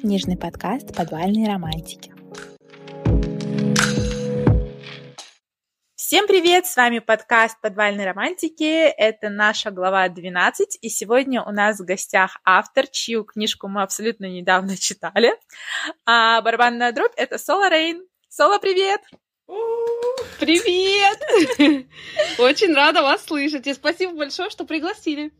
Книжный подкаст «Подвальные романтики». Всем привет! С вами подкаст «Подвальные романтики». Это наша глава 12. И сегодня у нас в гостях автор, чью книжку мы абсолютно недавно читали. А барабанная дробь — это Соло Рейн. Соло, привет! Привет! Очень рада вас слышать. И спасибо большое, что пригласили.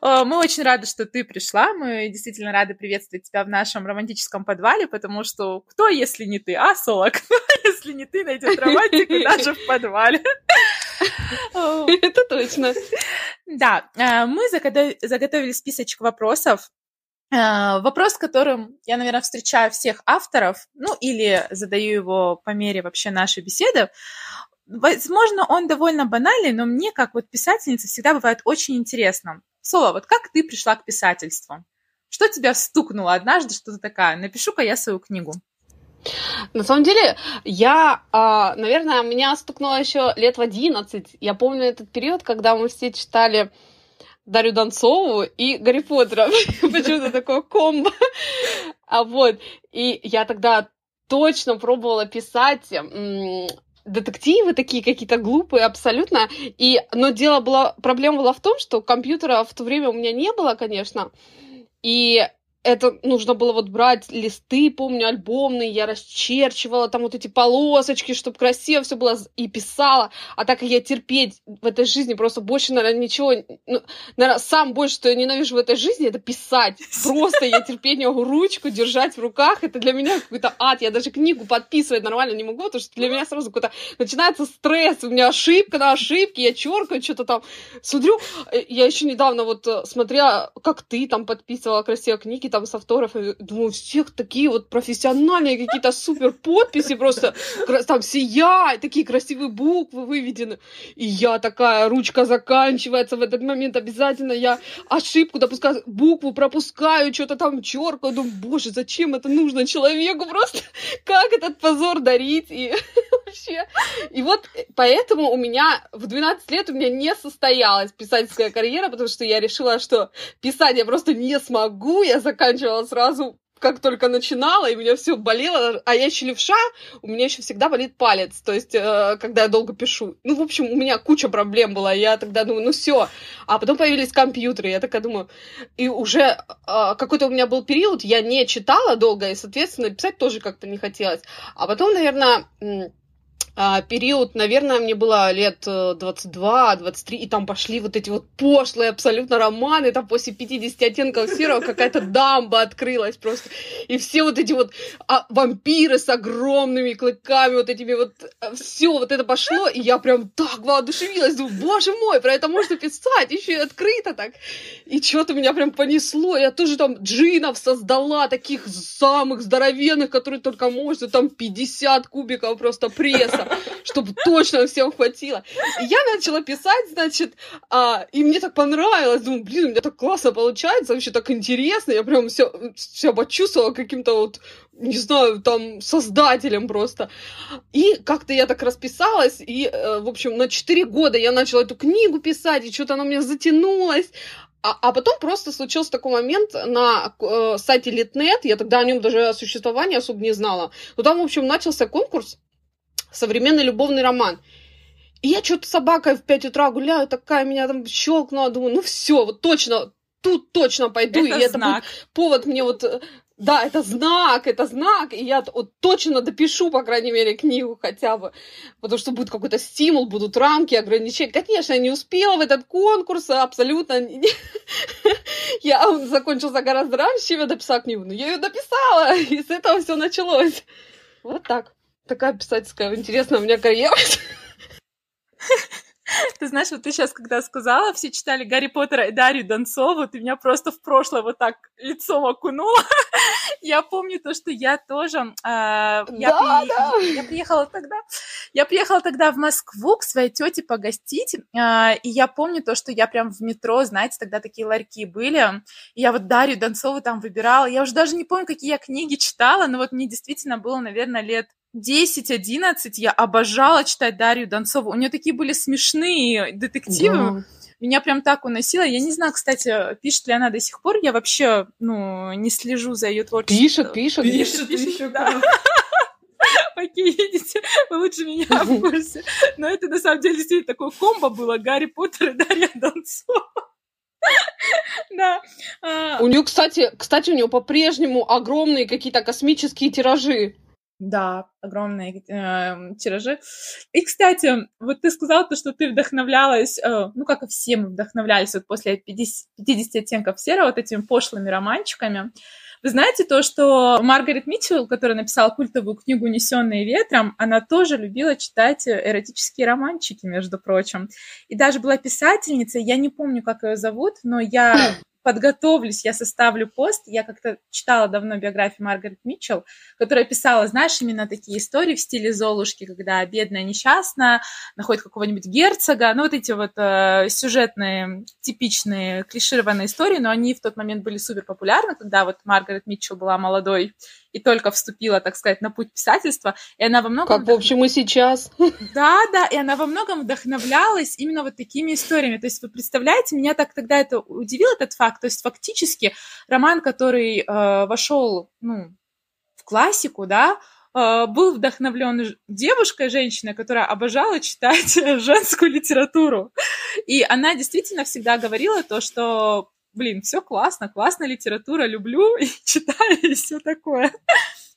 Мы очень рады, что ты пришла. Мы действительно рады приветствовать тебя в нашем романтическом подвале, потому что кто, если не ты, а, Соло, кто, если не ты, найдет романтику даже в подвале. Это точно. Да, э, мы заготовили списочек вопросов, Э, вопрос, которым я, наверное, встречаю всех авторов, ну или задаю его по мере вообще нашей беседы, возможно, он довольно банальный, но мне, как вот писательница, всегда бывает очень интересно. Соло, вот как ты пришла к писательству? Что тебя стукнуло однажды, что ты такая, напишу-ка я свою книгу? На самом деле, я, а, наверное, меня стукнуло еще лет в 11. Я помню этот период, когда мы все читали Дарью Донцову и Гарри Поттера. Почему-то такое комбо. А вот, и я тогда точно пробовала писать детективы такие какие-то глупые абсолютно. И, но дело было, проблема была в том, что компьютера в то время у меня не было, конечно. И это нужно было вот брать листы, помню, альбомные, я расчерчивала там вот эти полосочки, чтобы красиво все было, и писала. А так как я терпеть в этой жизни просто больше, наверное, ничего... Ну, наверное, сам больше, что я ненавижу в этой жизни, это писать. Просто я терпеть не могу ручку держать в руках. Это для меня какой-то ад. Я даже книгу подписывать нормально не могу, потому что для меня сразу какой-то начинается стресс. У меня ошибка на ошибке, я черкаю что-то там. Смотрю, э, я еще недавно вот э, смотрела, как ты там подписывала красиво книги, там с автографами. Думаю, всех такие вот профессиональные какие-то супер подписи, просто там сияй, такие красивые буквы выведены. И я такая, ручка заканчивается в этот момент, обязательно я ошибку допускаю, букву пропускаю, что-то там черкаю, думаю, боже, зачем это нужно человеку просто? Как этот позор дарить? И вообще... И вот поэтому у меня в 12 лет у меня не состоялась писательская карьера, потому что я решила, что писать я просто не смогу, я заканчивала сразу как только начинала, и меня все болело, а я еще левша, у меня еще всегда болит палец, то есть, э, когда я долго пишу. Ну, в общем, у меня куча проблем была, я тогда думаю, ну все. А потом появились компьютеры, я такая думаю, и уже э, какой-то у меня был период, я не читала долго, и, соответственно, писать тоже как-то не хотелось. А потом, наверное, период, наверное, мне было лет 22-23, э, и там пошли вот эти вот пошлые абсолютно романы, там после 50 оттенков серого какая-то дамба открылась просто, и все вот эти вот а, вампиры с огромными клыками, вот этими вот, э, все вот это пошло, и я прям так воодушевилась, думаю, боже мой, про это можно писать, еще и открыто так, и что-то меня прям понесло, я тоже там джинов создала, таких самых здоровенных, которые только можно, там 50 кубиков просто пресса, чтобы точно всем хватило. И я начала писать, значит, а, и мне так понравилось. Думаю, блин, у меня так классно получается, вообще так интересно. Я прям все, все почувствовала каким-то вот, не знаю, там, создателем просто. И как-то я так расписалась, и, э, в общем, на 4 года я начала эту книгу писать, и что-то она у меня затянулась. А, а потом просто случился такой момент на э, сайте Литнет, я тогда о нем даже существования особо не знала. Но там, в общем, начался конкурс, современный любовный роман. И я что-то собакой в 5 утра гуляю, такая меня там щелкнула, думаю, ну все, вот точно, тут точно пойду, это и знак. это будет повод мне вот да, это знак, это знак, и я вот точно допишу, по крайней мере, книгу хотя бы, потому что будет какой-то стимул, будут рамки, ограничения. Конечно, я не успела в этот конкурс, абсолютно. Я он закончился гораздо раньше, чем я дописала книгу, но я ее дописала, и с этого все началось. Вот так такая писательская интересная у меня карьера. Ты знаешь, вот ты сейчас, когда сказала, все читали Гарри Поттера и Дарью Донцову, ты меня просто в прошлое вот так лицом окунула. я помню то, что я тоже... Э, я, да, при... да. я приехала тогда... Я приехала тогда в Москву к своей тете погостить, э, и я помню то, что я прям в метро, знаете, тогда такие ларьки были, и я вот Дарью Донцову там выбирала. Я уже даже не помню, какие я книги читала, но вот мне действительно было, наверное, лет 10-11 я обожала читать Дарью Донцову. У нее такие были смешные детективы. Да. Меня прям так уносило. Я не знаю, кстати, пишет ли она до сих пор. Я вообще, ну, не слежу за ее творчеством. Пишет, пишет. Пишет, пишет, пишет да. Окей, видите, вы лучше меня в курсе. Но это на самом деле действительно такое комбо было Гарри Поттер и Дарья Донцова. Да. А. У нее, кстати, кстати, у нее по-прежнему огромные какие-то космические тиражи. Да, огромные э, тиражи. И, кстати, вот ты сказала то, что ты вдохновлялась, э, ну, как и все мы вдохновлялись вот после 50, 50 оттенков серого вот этими пошлыми романчиками. Вы знаете то, что Маргарет Митчелл, которая написала культовую книгу «Унесенные ветром», она тоже любила читать эротические романчики, между прочим. И даже была писательница, я не помню, как ее зовут, но я подготовлюсь, я составлю пост. Я как-то читала давно биографию Маргарет Митчелл, которая писала, знаешь, именно такие истории в стиле Золушки, когда бедная несчастная находит какого-нибудь герцога. Ну, вот эти вот э, сюжетные, типичные, клишированные истории, но они в тот момент были супер популярны, когда вот Маргарет Митчелл была молодой и только вступила, так сказать, на путь писательства, и она во многом... Как, в общем, и сейчас. Да, да, и она во многом вдохновлялась именно вот такими историями. То есть вы представляете, меня так тогда это удивил этот факт. То есть фактически роман, который э, вошел, ну, в классику, да, э, был вдохновлен девушкой, женщиной, которая обожала читать женскую литературу. И она действительно всегда говорила то, что блин, все классно, классная литература, люблю и читаю, и все такое.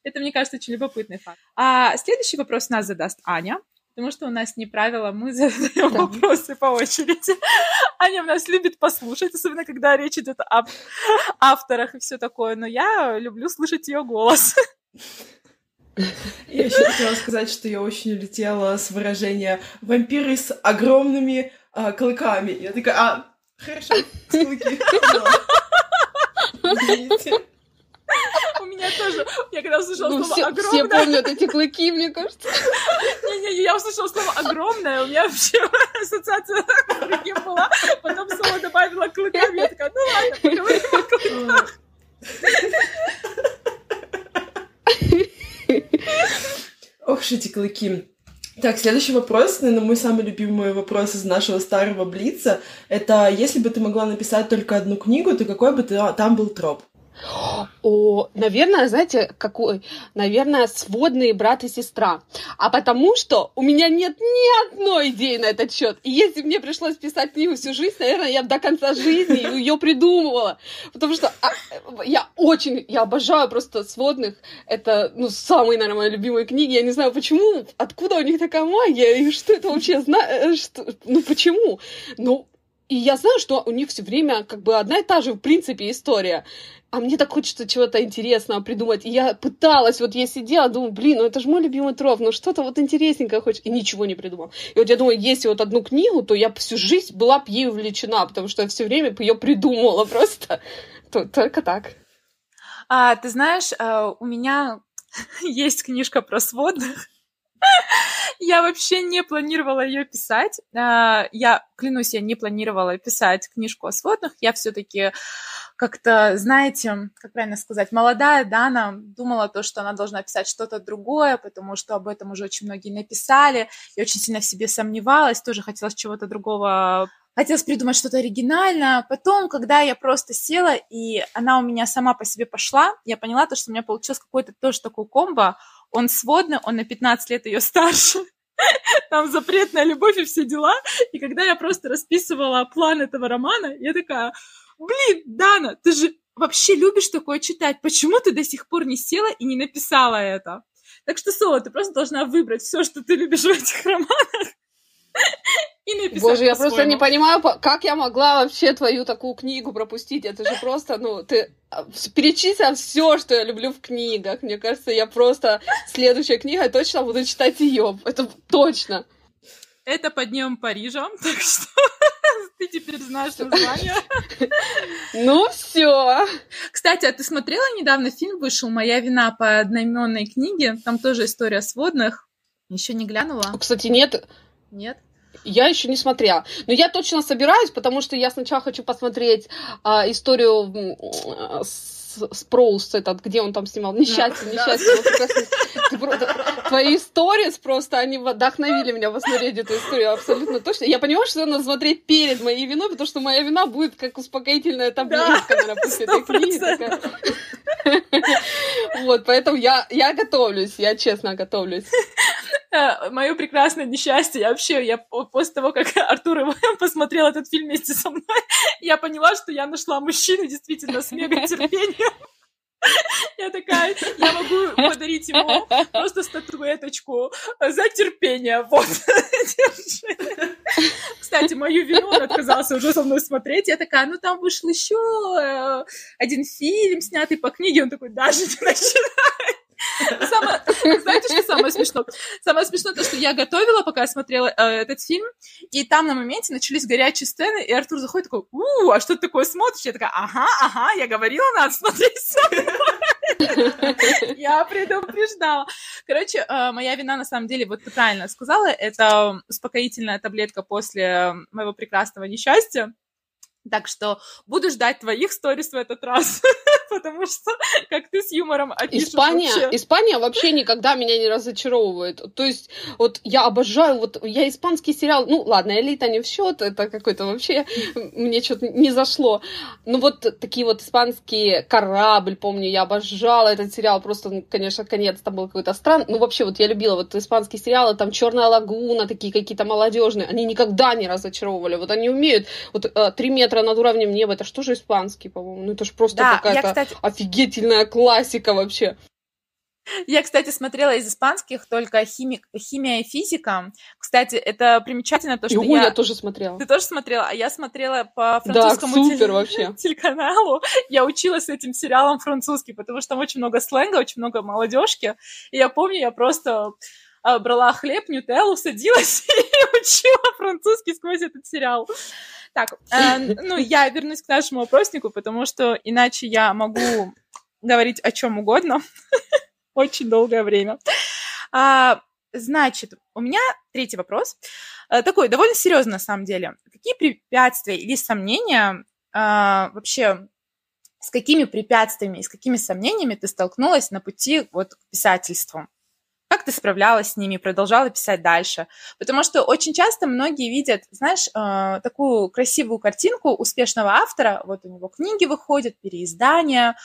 Это, мне кажется, очень любопытный факт. А следующий вопрос нас задаст Аня, потому что у нас не правило, мы задаем да. вопросы по очереди. Аня у нас любит послушать, особенно когда речь идет об авторах и все такое, но я люблю слышать ее голос. Я еще хотела сказать, что я очень улетела с выражения «вампиры с огромными а, клыками». Я такая, а, Хорошо. У меня тоже, я когда услышала ну, слово все, огромное... Все помнят эти клыки, мне кажется. Не-не, я услышала слово огромное, у меня вообще ассоциация с другим была. Потом слово добавила клыками, я такая, ну ладно, поговорим о клыках. Ох, эти клыки. Так, следующий вопрос, наверное, мой самый любимый вопрос из нашего старого Блица. Это если бы ты могла написать только одну книгу, то какой бы ты, там был троп? О, наверное, знаете, какой? Наверное, сводные брат и сестра. А потому что у меня нет ни одной идеи на этот счет. И если мне пришлось писать книгу всю жизнь, наверное, я до конца жизни ее придумывала. Потому что а, я очень, я обожаю просто сводных. Это, ну, самые, наверное, мои любимые книги. Я не знаю, почему, откуда у них такая магия, и что это вообще э, ну, почему? Ну, и я знаю, что у них все время как бы одна и та же, в принципе, история а мне так хочется чего-то интересного придумать. И я пыталась, вот я сидела, думаю, блин, ну это же мой любимый троп, ну что-то вот интересненькое хочется. И ничего не придумал. И вот я думаю, если вот одну книгу, то я всю жизнь была бы ей увлечена, потому что я все время ее придумывала просто. Только так. А, ты знаешь, а, у меня есть книжка про сводных. Я вообще не планировала ее писать. А, я, клянусь, я не планировала писать книжку о сводных. Я все-таки как-то, знаете, как правильно сказать, молодая Дана думала то, что она должна писать что-то другое, потому что об этом уже очень многие написали, и очень сильно в себе сомневалась, тоже хотелось чего-то другого хотелось придумать что-то оригинальное. Потом, когда я просто села, и она у меня сама по себе пошла, я поняла то, что у меня получилось какой-то тоже такой комбо. Он сводный, он на 15 лет ее старше. Там запретная любовь и все дела. И когда я просто расписывала план этого романа, я такая, блин, Дана, ты же вообще любишь такое читать. Почему ты до сих пор не села и не написала это? Так что, Соло, ты просто должна выбрать все, что ты любишь в этих романах, и написать Боже, я просто не понимаю, как я могла вообще твою такую книгу пропустить. Это же просто, ну, ты а, перечислила все, что я люблю в книгах. Мне кажется, я просто следующая книга точно буду читать ее. Это точно. Это под днем Парижа, так что ты теперь знаешь название. Ну все. Кстати, а ты смотрела недавно фильм вышел "Моя вина" по одноименной книге? Там тоже история сводных. Еще не глянула. Кстати, нет. Нет. Я еще не смотрела. Но я точно собираюсь, потому что я сначала хочу посмотреть а, историю с Спроус этот, где он там снимал «Несчастье», «Несчастье». Твои сторис просто, они вдохновили меня посмотреть эту историю абсолютно точно. Я понимаю, что надо смотреть перед моей виной, потому что моя вина будет как успокоительная таблетка, наверное, после этой книги. Вот, поэтому я готовлюсь, я честно готовлюсь. Э, Мое прекрасное несчастье. Я вообще, я после того, как Артур Иван посмотрел этот фильм вместе со мной, я поняла, что я нашла мужчину действительно с мега терпением. Я такая, я могу подарить ему просто статуэточку за терпение. Вот. Кстати, мою вину он отказался уже со мной смотреть. Я такая, ну там вышел еще э, один фильм, снятый по книге. Он такой, даже не начинай. Самое, знаете, что самое смешное? Самое смешное то, что я готовила, пока смотрела э, этот фильм, и там на моменте начались горячие сцены, и Артур заходит такой, у, а что ты такое смотришь? Я такая, ага, ага, я говорила, надо смотреть Я предупреждала. Короче, э, моя вина, на самом деле, вот правильно сказала, это успокоительная таблетка после моего прекрасного несчастья. Так что буду ждать твоих сторис в этот раз, потому что как ты с юмором опишешь Испания, вообще. Испания вообще никогда меня не разочаровывает. То есть вот я обожаю, вот я испанский сериал, ну ладно, Элита не в счет, это какой-то вообще мне что-то не зашло. Ну вот такие вот испанские корабль, помню, я обожала этот сериал, просто, ну, конечно, конец там был какой-то странный. Ну вообще вот я любила вот испанские сериалы, там Черная лагуна, такие какие-то молодежные, они никогда не разочаровывали. Вот они умеют, вот э, три метра метра над уровнем неба. Это что же испанский, по-моему? Ну, это же просто Да, какая-то кстати- офигительная классика вообще. Я, кстати, смотрела из испанских только хими... химия и физика. Кстати, это примечательно то, что Ого, я... я тоже смотрела. Ты тоже смотрела? А я смотрела по Да, французскому теле- супер вообще. телеканалу. Я училась этим сериалом французский, потому что там очень много сленга, очень много молодежки. И я помню, я просто а, брала хлеб, нютеллу, садилась и учила французский сквозь этот сериал. Так, э, ну, я вернусь к нашему опроснику, потому что иначе я могу говорить о чем угодно очень долгое время. А, значит, у меня третий вопрос. Э, Такой довольно серьезный на самом деле. Какие препятствия или сомнения а, вообще с какими препятствиями и с какими сомнениями ты столкнулась на пути вот к писательству? Как ты справлялась с ними, продолжала писать дальше? Потому что очень часто многие видят, знаешь, э, такую красивую картинку успешного автора. Вот у него книги выходят, переиздания,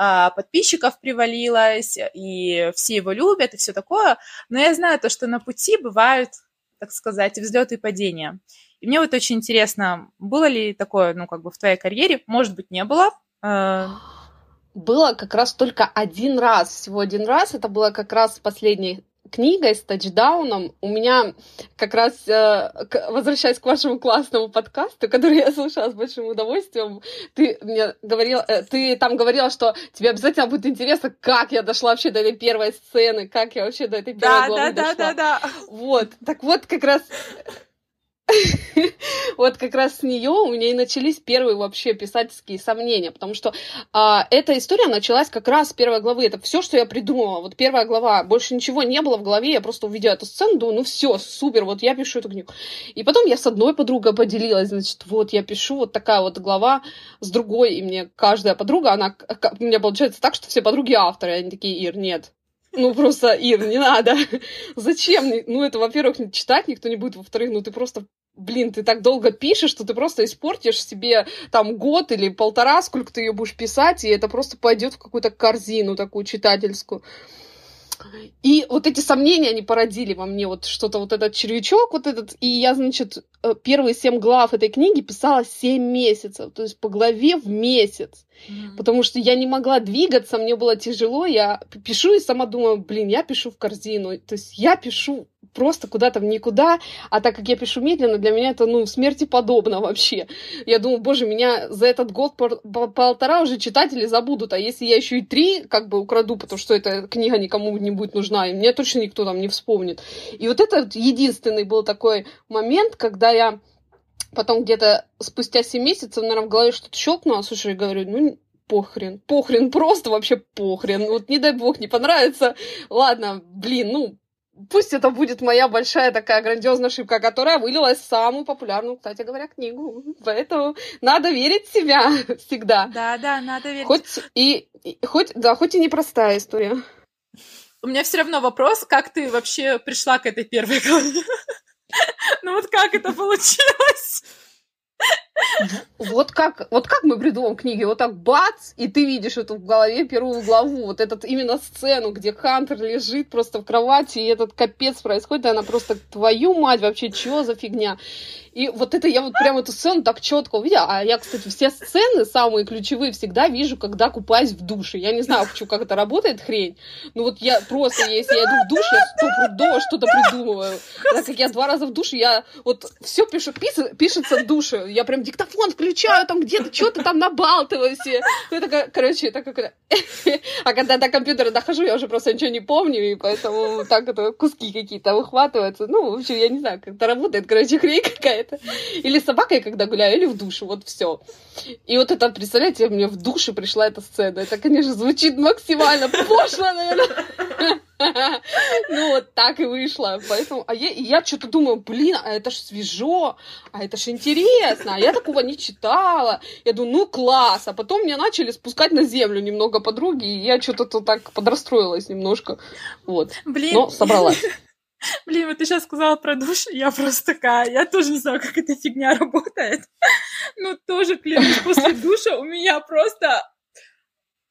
э, подписчиков привалилось, и все его любят, и все такое. Но я знаю то, что на пути бывают, так сказать, взлеты и падения. И мне вот очень интересно, было ли такое, ну, как бы в твоей карьере? Может быть, не было. Э, Было как раз только один раз, всего один раз. Это было как раз с последней книгой, с тачдауном. У меня как раз, э, возвращаясь к вашему классному подкасту, который я слушала с большим удовольствием, ты мне говорила, э, ты там говорила, что тебе обязательно будет интересно, как я дошла вообще до этой первой сцены, как я вообще до этой первой Да, главы да, да, дошла. да, да. Вот, так вот как раз вот как раз с нее у меня и начались первые вообще писательские сомнения, потому что а, эта история началась как раз с первой главы. Это все, что я придумала. Вот первая глава, больше ничего не было в голове. Я просто увидела эту сцену, думаю, ну все, супер, вот я пишу эту книгу. И потом я с одной подругой поделилась, значит, вот я пишу вот такая вот глава с другой, и мне каждая подруга, она у меня получается так, что все подруги авторы, они такие, Ир, нет, ну, просто, Ир, не надо. Зачем? Ну, это, во-первых, читать никто не будет. Во-вторых, ну, ты просто, блин, ты так долго пишешь, что ты просто испортишь себе там год или полтора, сколько ты ее будешь писать, и это просто пойдет в какую-то корзину такую читательскую. И вот эти сомнения, они породили во мне вот что-то, вот этот червячок вот этот. И я, значит, э, первые семь глав этой книги писала семь месяцев, то есть по главе в месяц. Потому что я не могла двигаться, мне было тяжело, я пишу и сама думаю, блин, я пишу в корзину, то есть я пишу просто куда-то в никуда, а так как я пишу медленно, для меня это, ну, смерти подобно вообще. Я думаю, боже, меня за этот год пор- по- полтора уже читатели забудут, а если я еще и три как бы украду, потому что эта книга никому не будет нужна, и мне точно никто там не вспомнит. И вот это единственный был такой момент, когда я потом где-то спустя 7 месяцев, наверное, в голове что-то щелкнуло, слушай, я говорю, ну, похрен, похрен, просто вообще похрен. Вот не дай бог, не понравится. Ладно, блин, ну, пусть это будет моя большая такая грандиозная ошибка, которая вылилась в самую популярную, кстати говоря, книгу. Поэтому надо верить в себя всегда. Да, да, надо верить. Хоть и, хоть, да, хоть и непростая история. У меня все равно вопрос, как ты вообще пришла к этой первой главе? Ну вот как это получилось? Вот как, вот как мы придумываем книги, вот так бац, и ты видишь эту в голове первую главу, вот этот именно сцену, где Хантер лежит просто в кровати, и этот капец происходит, и она просто, твою мать, вообще, что за фигня? И вот это я вот прям эту сцену так четко увидела. А я, кстати, все сцены самые ключевые всегда вижу, когда купаюсь в душе. Я не знаю, почему, как это работает, хрень. Ну вот я просто, если я иду в душ, я стопудово что-то придумываю. Так как я два раза в душе, я вот все пишу, пишется в душе. Я прям диктофон включаю, там где-то что-то там набалтываюсь. Ну, это, короче, это как... А когда до компьютера дохожу, я уже просто ничего не помню, и поэтому так это куски какие-то выхватываются. Ну, в общем, я не знаю, как это работает, короче, хрень какая-то. Или с собакой, когда гуляю, или в душе, вот все. И вот это, представляете, мне в душе пришла эта сцена. Это, конечно, звучит максимально пошло, наверное. Ну, вот так и вышло. Поэтому, а я, я что-то думаю, блин, а это ж свежо, а это ж интересно, а я такого не читала. Я думаю, ну, класс. А потом меня начали спускать на землю немного подруги, и я что-то так подрастроилась немножко. Вот. Блин. Но собралась. Блин, вот ты сейчас сказала про душ, я просто такая, я тоже не знаю, как эта фигня работает. Ну, тоже, клянусь, после душа у меня просто...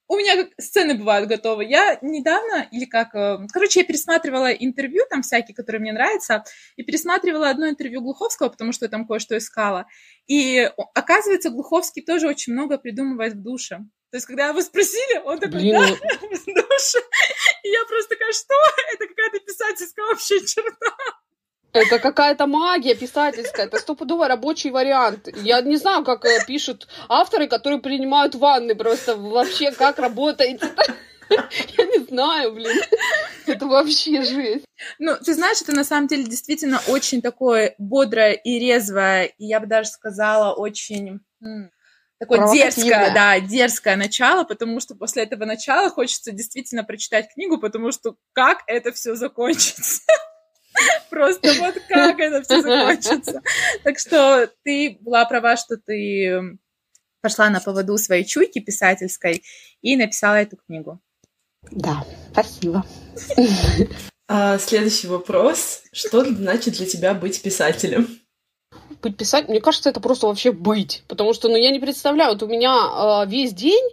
У меня сцены бывают готовы. Я недавно, или как... Э, короче, я пересматривала интервью там всякие, которые мне нравятся, и пересматривала одно интервью Глуховского, потому что я там кое-что искала. И оказывается, Глуховский тоже очень много придумывает в душе. То есть, когда его спросили, он такой, Блин, да, ну в душе. И я просто такая, что? Это какая-то писательская вообще черта. Это какая-то магия писательская, это стопудово рабочий вариант. Я не знаю, как э, пишут авторы, которые принимают ванны, просто вообще как работает. Я не знаю, блин. Это вообще жесть. Ну, ты знаешь, это на самом деле действительно очень такое бодрое и резвое, и я бы даже сказала, очень такое дерзкое, да, дерзкое начало, потому что после этого начала хочется действительно прочитать книгу, потому что как это все закончится. Просто вот как это все закончится. Так что ты была права, что ты пошла на поводу своей чуйки писательской и написала эту книгу. Да, спасибо. А, следующий вопрос. Что значит для тебя быть писателем? быть писать, мне кажется, это просто вообще быть. Потому что, ну, я не представляю, вот у меня э, весь день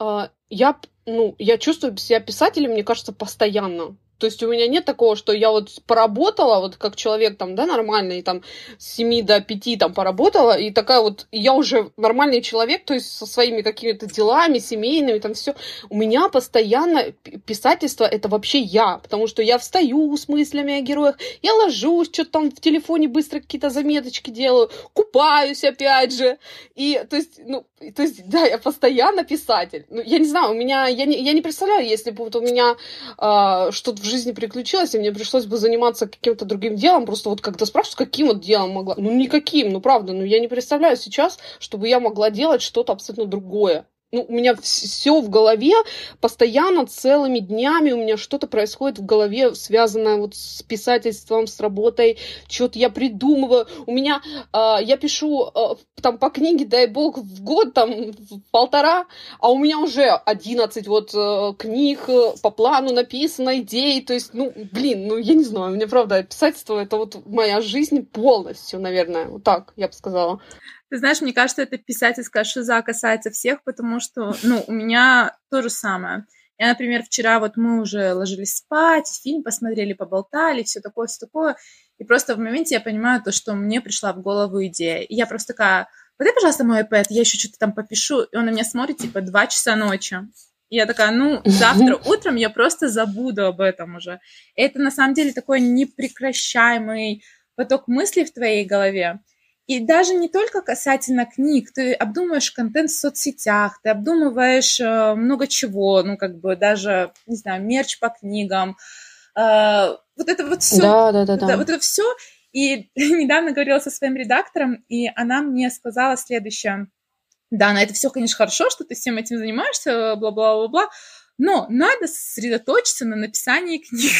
э, я, ну, я чувствую себя писателем, мне кажется, постоянно. То есть у меня нет такого, что я вот поработала, вот как человек там, да, нормальный, там, с 7 до 5 там поработала, и такая вот, я уже нормальный человек, то есть со своими какими-то делами, семейными, там все. У меня постоянно писательство — это вообще я, потому что я встаю с мыслями о героях, я ложусь, что-то там в телефоне быстро какие-то заметочки делаю, купаюсь опять же. И, то есть, ну, то есть, да, я постоянно писатель. Ну, я не знаю, у меня, я не, я не представляю, если бы вот у меня э, что-то жизни приключилось, и мне пришлось бы заниматься каким-то другим делом, просто вот когда спрашивают, каким вот делом могла, ну никаким, ну правда, ну я не представляю сейчас, чтобы я могла делать что-то абсолютно другое ну, у меня все в голове, постоянно, целыми днями у меня что-то происходит в голове, связанное вот с писательством, с работой, что-то я придумываю. У меня, э, я пишу э, там по книге, дай бог, в год, там, в полтора, а у меня уже 11 вот э, книг э, по плану написано, идей, то есть, ну, блин, ну, я не знаю, мне правда, писательство это вот моя жизнь полностью, наверное, вот так я бы сказала. Ты знаешь, мне кажется, эта писательская шиза касается всех, потому что, ну, у меня то же самое. Я, например, вчера вот мы уже ложились спать, фильм посмотрели, поболтали, все такое, все такое. И просто в моменте я понимаю то, что мне пришла в голову идея. И я просто такая, подай, пожалуйста, мой iPad, я еще что-то там попишу. И он на меня смотрит, типа, два часа ночи. И я такая, ну, завтра утром я просто забуду об этом уже. И это на самом деле такой непрекращаемый поток мыслей в твоей голове. И даже не только касательно книг, ты обдумываешь контент в соцсетях, ты обдумываешь э, много чего, ну, как бы даже, не знаю, мерч по книгам, э, вот это вот все. Да, да, да, да. Вот это все. И недавно говорила со своим редактором, и она мне сказала следующее. Да, на это все, конечно, хорошо, что ты всем этим занимаешься, бла-бла-бла-бла, но надо сосредоточиться на написании книг.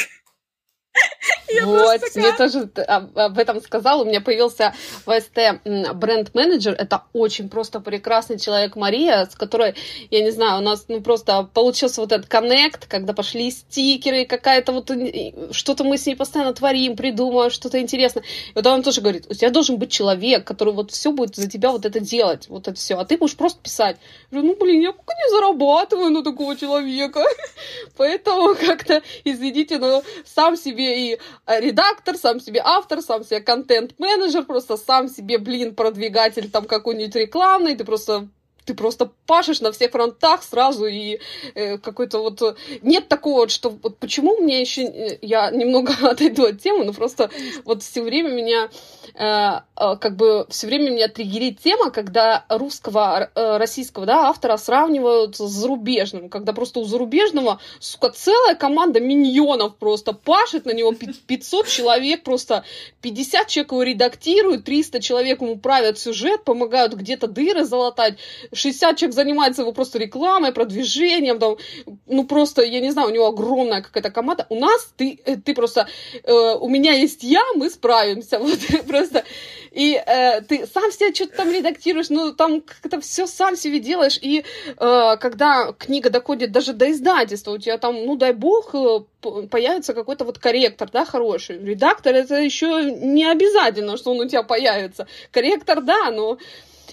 Вот, мне тоже об этом сказал. У меня появился в СТ бренд-менеджер. Это очень просто прекрасный человек Мария, с которой, я не знаю, у нас ну просто получился вот этот коннект, когда пошли стикеры, какая-то вот что-то мы с ней постоянно творим, придумываем, что-то интересное. И вот он тоже говорит, у тебя должен быть человек, который вот все будет за тебя вот это делать, вот это все, а ты будешь просто писать. Я говорю, ну блин, я пока не зарабатываю на такого человека. Поэтому как-то, извините, но сам себе и редактор, сам себе автор, сам себе контент-менеджер, просто сам себе, блин, продвигатель там какой-нибудь рекламный, ты просто ты просто пашешь на всех фронтах сразу, и э, какой-то вот... Нет такого, что... Вот почему мне еще... Э, я немного отойду от темы, но просто вот все время меня... Э, э, как бы все время меня триггерит тема, когда русского, э, российского, да, автора сравнивают с зарубежным, когда просто у зарубежного, сука, целая команда миньонов просто пашет на него, 500 человек просто, 50 человек его редактируют, 300 человек ему правят сюжет, помогают где-то дыры залатать, 60 человек занимается его просто рекламой, продвижением, там, ну просто, я не знаю, у него огромная какая-то команда. У нас ты, э, ты просто, э, у меня есть я, мы справимся, вот просто. И э, ты сам себе что-то там редактируешь, ну там как-то все сам себе делаешь. И э, когда книга доходит даже до издательства, у тебя там, ну дай бог, э, появится какой-то вот корректор, да, хороший. Редактор это еще не обязательно, что он у тебя появится. Корректор, да, но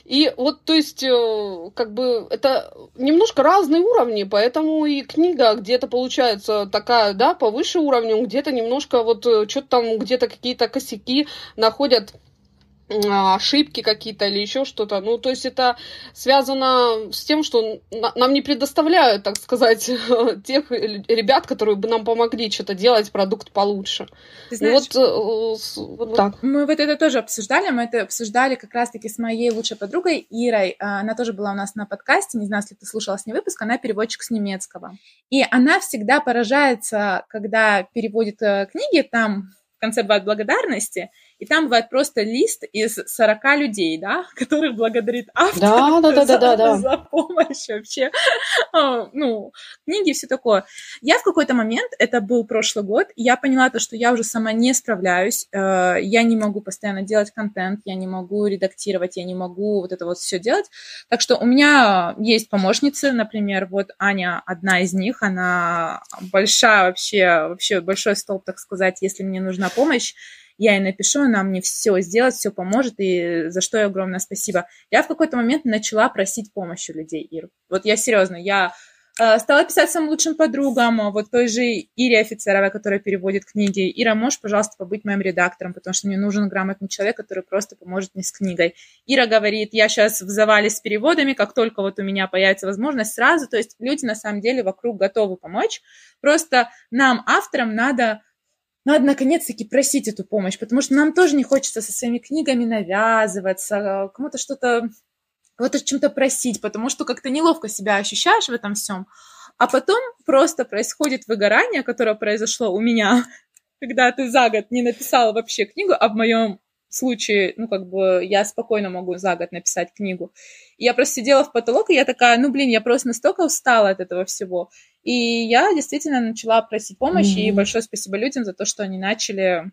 и вот, то есть, э, как бы, это немножко разные уровни, поэтому и книга где-то получается такая, да, повыше уровнем, где-то немножко вот, э, что-то там, где-то какие-то косяки находят ошибки какие-то или еще что-то. Ну, то есть это связано с тем, что нам не предоставляют, так сказать, тех ребят, которые бы нам помогли что-то делать, продукт получше. Ты знаешь, вот, э, вот, вот так. Мы вот это тоже обсуждали, мы это обсуждали как раз-таки с моей лучшей подругой Ирой. А, она тоже была у нас на подкасте, не знаю, если ты слушала с ней выпуск, она переводчик с немецкого. И она всегда поражается, когда переводит э, книги, там в конце бывают благодарности, и там бывает просто лист из 40 людей, да, которых благодарит автор да, да, да, за, да, да, за помощь вообще. А, ну, книги, все такое. Я в какой-то момент, это был прошлый год, я поняла то, что я уже сама не справляюсь, э, я не могу постоянно делать контент, я не могу редактировать, я не могу вот это вот все делать. Так что у меня есть помощницы, например, вот Аня одна из них, она большая вообще, вообще большой столб, так сказать, если мне нужна помощь я ей напишу, она мне все сделает, все поможет, и за что ей огромное спасибо. Я в какой-то момент начала просить помощи у людей, Ир. Вот я серьезно, я э, стала писать своим лучшим подругам, вот той же Ире Офицеровой, которая переводит книги. Ира, можешь, пожалуйста, побыть моим редактором, потому что мне нужен грамотный человек, который просто поможет мне с книгой. Ира говорит, я сейчас в завале с переводами, как только вот у меня появится возможность, сразу. То есть люди на самом деле вокруг готовы помочь. Просто нам, авторам, надо надо наконец-таки просить эту помощь, потому что нам тоже не хочется со своими книгами навязываться, кому-то что-то, кого-то чем-то просить, потому что как-то неловко себя ощущаешь в этом всем. А потом просто происходит выгорание, которое произошло у меня, когда ты за год не написала вообще книгу, а в моем случае, ну, как бы, я спокойно могу за год написать книгу. И я просто сидела в потолок, и я такая, ну, блин, я просто настолько устала от этого всего. И я действительно начала просить помощи, mm-hmm. и большое спасибо людям за то, что они начали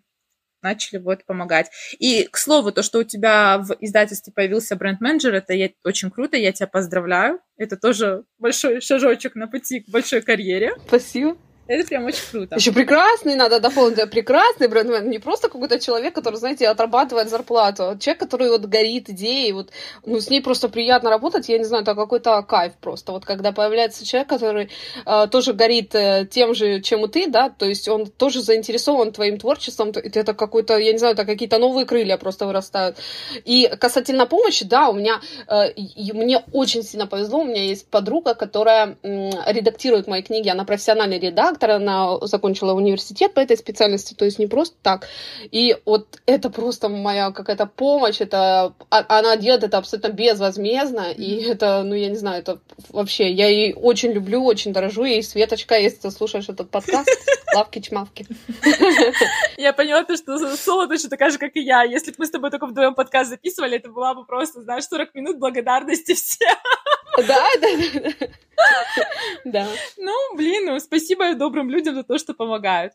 начали вот помогать. И, к слову, то, что у тебя в издательстве появился бренд-менеджер, это я, очень круто, я тебя поздравляю. Это тоже большой шажочек на пути к большой карьере. Спасибо. Это прям очень круто. Еще прекрасный, надо дополнить, прекрасный бренд. Не просто какой-то человек, который, знаете, отрабатывает зарплату, а человек, который вот горит идеей, вот, ну, с ней просто приятно работать, я не знаю, это какой-то кайф просто, вот когда появляется человек, который э, тоже горит э, тем же, чем и ты, да, то есть он тоже заинтересован твоим творчеством, это какой-то, я не знаю, это какие-то новые крылья просто вырастают. И касательно помощи, да, у меня, э, мне очень сильно повезло, у меня есть подруга, которая э, редактирует мои книги, она профессиональный редактор, редактор, она закончила университет по этой специальности, то есть не просто так. И вот это просто моя какая-то помощь, это а, она делает это абсолютно безвозмездно, и это, ну, я не знаю, это вообще, я ей очень люблю, очень дорожу, и Светочка, если ты слушаешь этот подкаст, лавки-чмавки. Я поняла то, что Соло точно такая же, как и я. Если бы мы с тобой только вдвоем подкаст записывали, это была бы просто, знаешь, 40 минут благодарности всем. Да, да, да. Да. Ну, блин, ну, спасибо добрым людям за то, что помогают.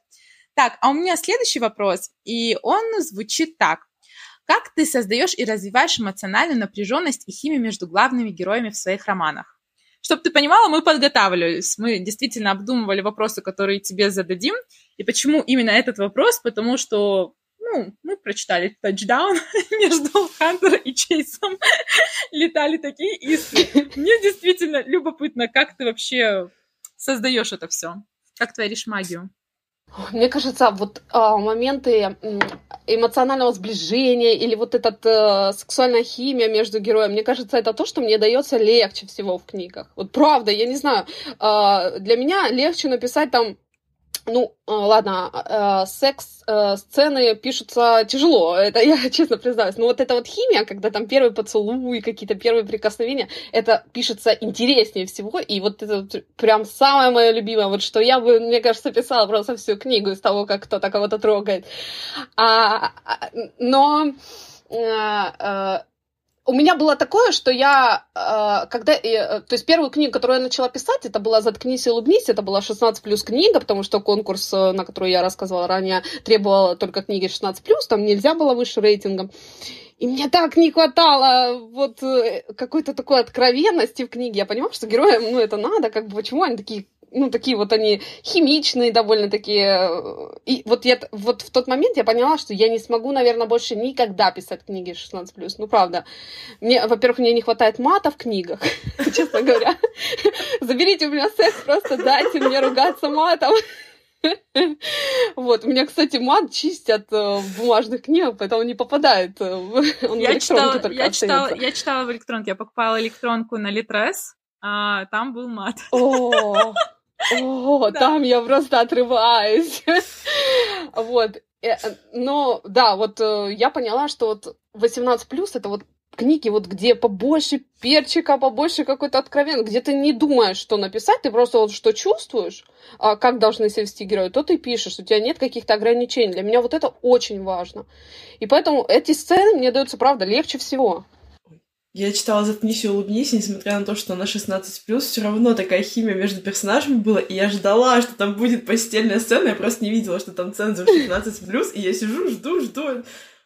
Так, а у меня следующий вопрос, и он звучит так. Как ты создаешь и развиваешь эмоциональную напряженность и химию между главными героями в своих романах? Чтобы ты понимала, мы подготавливались, мы действительно обдумывали вопросы, которые тебе зададим. И почему именно этот вопрос? Потому что ну, мы прочитали тачдаун между Хантером и Чейсом. Летали такие искры. Мне действительно любопытно, как ты вообще создаешь это все? Как творишь магию? Мне кажется, вот э, моменты эмоционального сближения или вот эта э, сексуальная химия между героем, мне кажется, это то, что мне дается легче всего в книгах. Вот правда, я не знаю, э, для меня легче написать там ну, э, ладно, э, секс-сцены э, пишутся тяжело, это я честно признаюсь. Но вот эта вот химия, когда там первый поцелуй, какие-то первые прикосновения, это пишется интереснее всего. И вот это прям самое мое любимое, вот что я бы, мне кажется, писала просто всю книгу из того, как кто-то кого-то трогает. А, а но у меня было такое, что я, э, когда, э, то есть первую книгу, которую я начала писать, это была «Заткнись и улыбнись», это была 16 плюс книга, потому что конкурс, э, на который я рассказывала ранее, требовал только книги 16 плюс, там нельзя было выше рейтингом. И мне так не хватало вот какой-то такой откровенности в книге. Я понимала, что героям, ну, это надо, как бы, почему они такие ну, такие вот они химичные довольно такие. И вот я вот в тот момент я поняла, что я не смогу, наверное, больше никогда писать книги 16+. Ну, правда. Мне, во-первых, мне не хватает мата в книгах, честно говоря. Заберите у меня секс, просто дайте мне ругаться матом. Вот, у меня, кстати, мат чистят э, в бумажных книгах, поэтому не попадает э, он я читала, я читала, я читала в электронке, я покупала электронку на Литрес, а там был мат. О, о, да. там я просто отрываюсь. Вот. Э, но, да, вот э, я поняла, что вот 18 плюс это вот книги, вот где побольше перчика, побольше какой-то откровен, где ты не думаешь, что написать, ты просто вот что чувствуешь, а как должны себя вести герои, то ты пишешь, у тебя нет каких-то ограничений. Для меня вот это очень важно. И поэтому эти сцены мне даются, правда, легче всего. Я читала «Заткнись и улыбнись», несмотря на то, что она 16+, все равно такая химия между персонажами была, и я ждала, что там будет постельная сцена, я просто не видела, что там цензур 16+, и я сижу, жду, жду,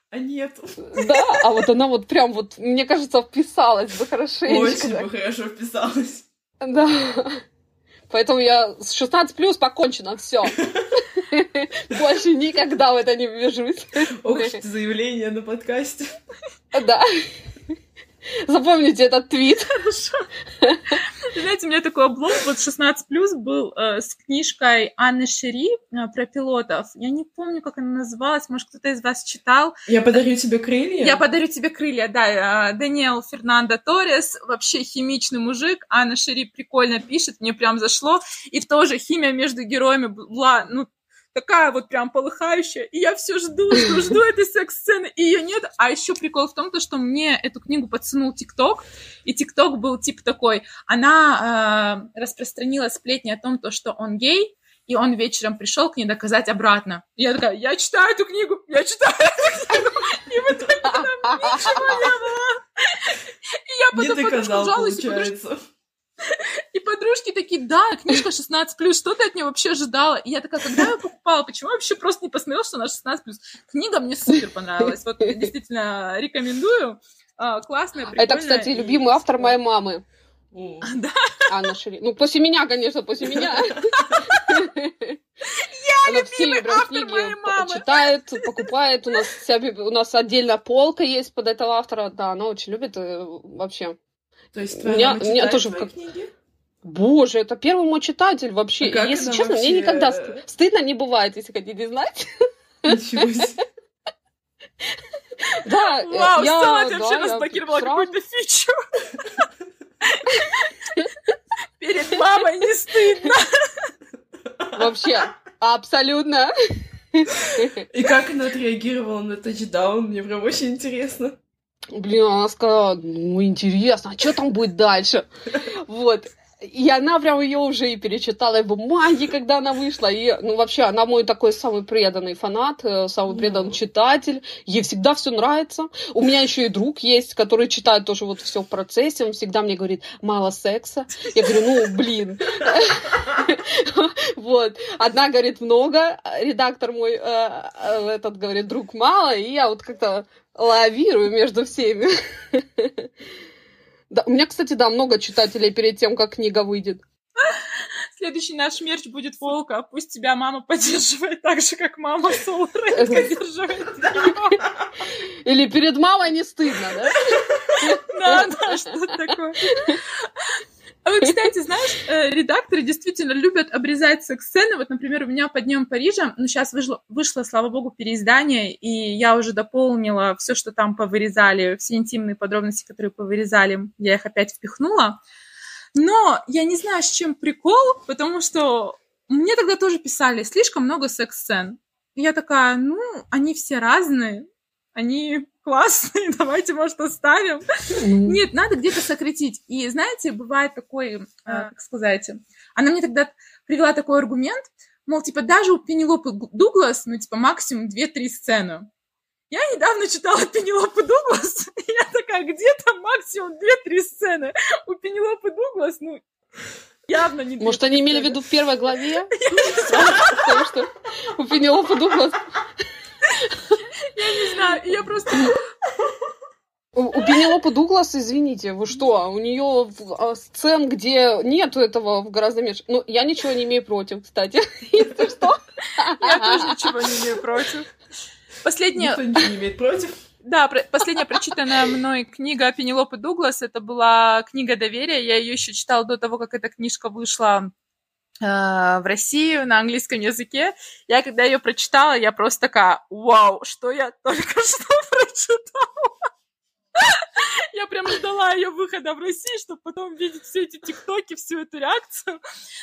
а нет. Да, а вот она вот прям вот, мне кажется, вписалась бы хорошенько. Очень бы хорошо вписалась. Да. Поэтому я с 16 плюс покончено, все. Больше никогда в это не ввяжусь. Ох, заявление на подкасте. Да. Запомните этот твит. Хорошо. Знаете, у меня такой облом, вот 16+, был э, с книжкой Анны Шери э, про пилотов. Я не помню, как она называлась, может, кто-то из вас читал. Я подарю тебе крылья? Я подарю тебе крылья, да. Э, Даниэл Фернандо Торрес, вообще химичный мужик. Анна Шери прикольно пишет, мне прям зашло. И тоже химия между героями была, ну, такая вот прям полыхающая, и я все жду, жду, жду этой секс-сцены, и ее нет. А еще прикол в том, то, что мне эту книгу подсунул ТикТок, и ТикТок был типа такой, она э, распространила сплетни о том, то, что он гей, и он вечером пришел к ней доказать обратно. И я такая, я читаю эту книгу, я читаю эту книгу, и в итоге там ничего не было. И я потом подружку жалуюсь, подружка... И подружки такие, да, книжка 16+, что ты от нее вообще ожидала? И я такая, когда я покупала, почему я вообще просто не посмотрела, что она 16+. Книга мне супер понравилась, вот действительно рекомендую. А, классная, прикольная. Это, кстати, любимый автор моей мамы. Да. Анна Шери. Ну, после меня, конечно, после меня. Я Она все автор моей мамы. читает, покупает. У нас, вся, у нас отдельная полка есть под этого автора. Да, она очень любит э, вообще. То есть твоя меня, мама меня тоже как... книги? Боже, это первый мой читатель вообще. А если честно, вообще... мне никогда стыдно не бывает, если хотите знать. Ничего себе. Да, Вау, я, ты да, вообще разблокировала какую-то фичу. Перед мамой не стыдно. Вообще, абсолютно. И как она отреагировала на тачдаун? Мне прям очень интересно. Блин, она сказала, ну, интересно, а что там будет дальше? Вот. И она прям ее уже и перечитала и бумаги, когда она вышла. И, ну, вообще, она мой такой самый преданный фанат, э, самый преданный читатель. Ей всегда все нравится. У меня еще и друг есть, который читает тоже вот все в процессе. Он всегда мне говорит, мало секса. Я говорю, ну, блин. Вот. Одна говорит много, редактор мой, э, э, этот говорит, друг мало, и я вот как-то лавирую между всеми. Да, у меня, кстати, да, много читателей перед тем, как книга выйдет. Следующий наш мерч будет волка. Пусть тебя мама поддерживает так же, как мама Соло поддерживает Или перед мамой не стыдно, да? Да, да, что такое. Вы, кстати, знаешь, э, редакторы действительно любят обрезать секс-сцены. Вот, например, у меня по Днем Парижа, ну, сейчас вышло, вышло, слава богу, переиздание, и я уже дополнила все, что там повырезали, все интимные подробности, которые повырезали, я их опять впихнула. Но я не знаю, с чем прикол, потому что мне тогда тоже писали слишком много секс-сцен. Я такая, ну, они все разные, они классные, давайте, может, оставим. Нет, надо где-то сократить. И, знаете, бывает такой, э, как сказать, она мне тогда привела такой аргумент, мол, типа, даже у Пенелопы Дуглас, ну, типа, максимум 2-3 сцены. Я недавно читала Пенелопу Дуглас, и я такая, где там максимум 2-3 сцены? У Пенелопы Дуглас, ну, явно не Может, они имели в виду в первой главе? Потому что у Пенелопы Дуглас я не знаю, я просто... У, у Пенелопы Дуглас, извините, вы что, у нее а, сцен, где нету этого гораздо меньше. Ну, я ничего не имею против, кстати. Если что. Я тоже ничего не имею против. Последняя... Никто ничего не имеет против. Да, последняя прочитанная мной книга Пенелопы Дуглас, это была книга доверия. Я ее еще читала до того, как эта книжка вышла в Россию на английском языке. Я когда ее прочитала, я просто такая, вау, что я только что прочитала. Я прям ждала ее выхода в России, чтобы потом видеть все эти тиктоки, всю эту реакцию.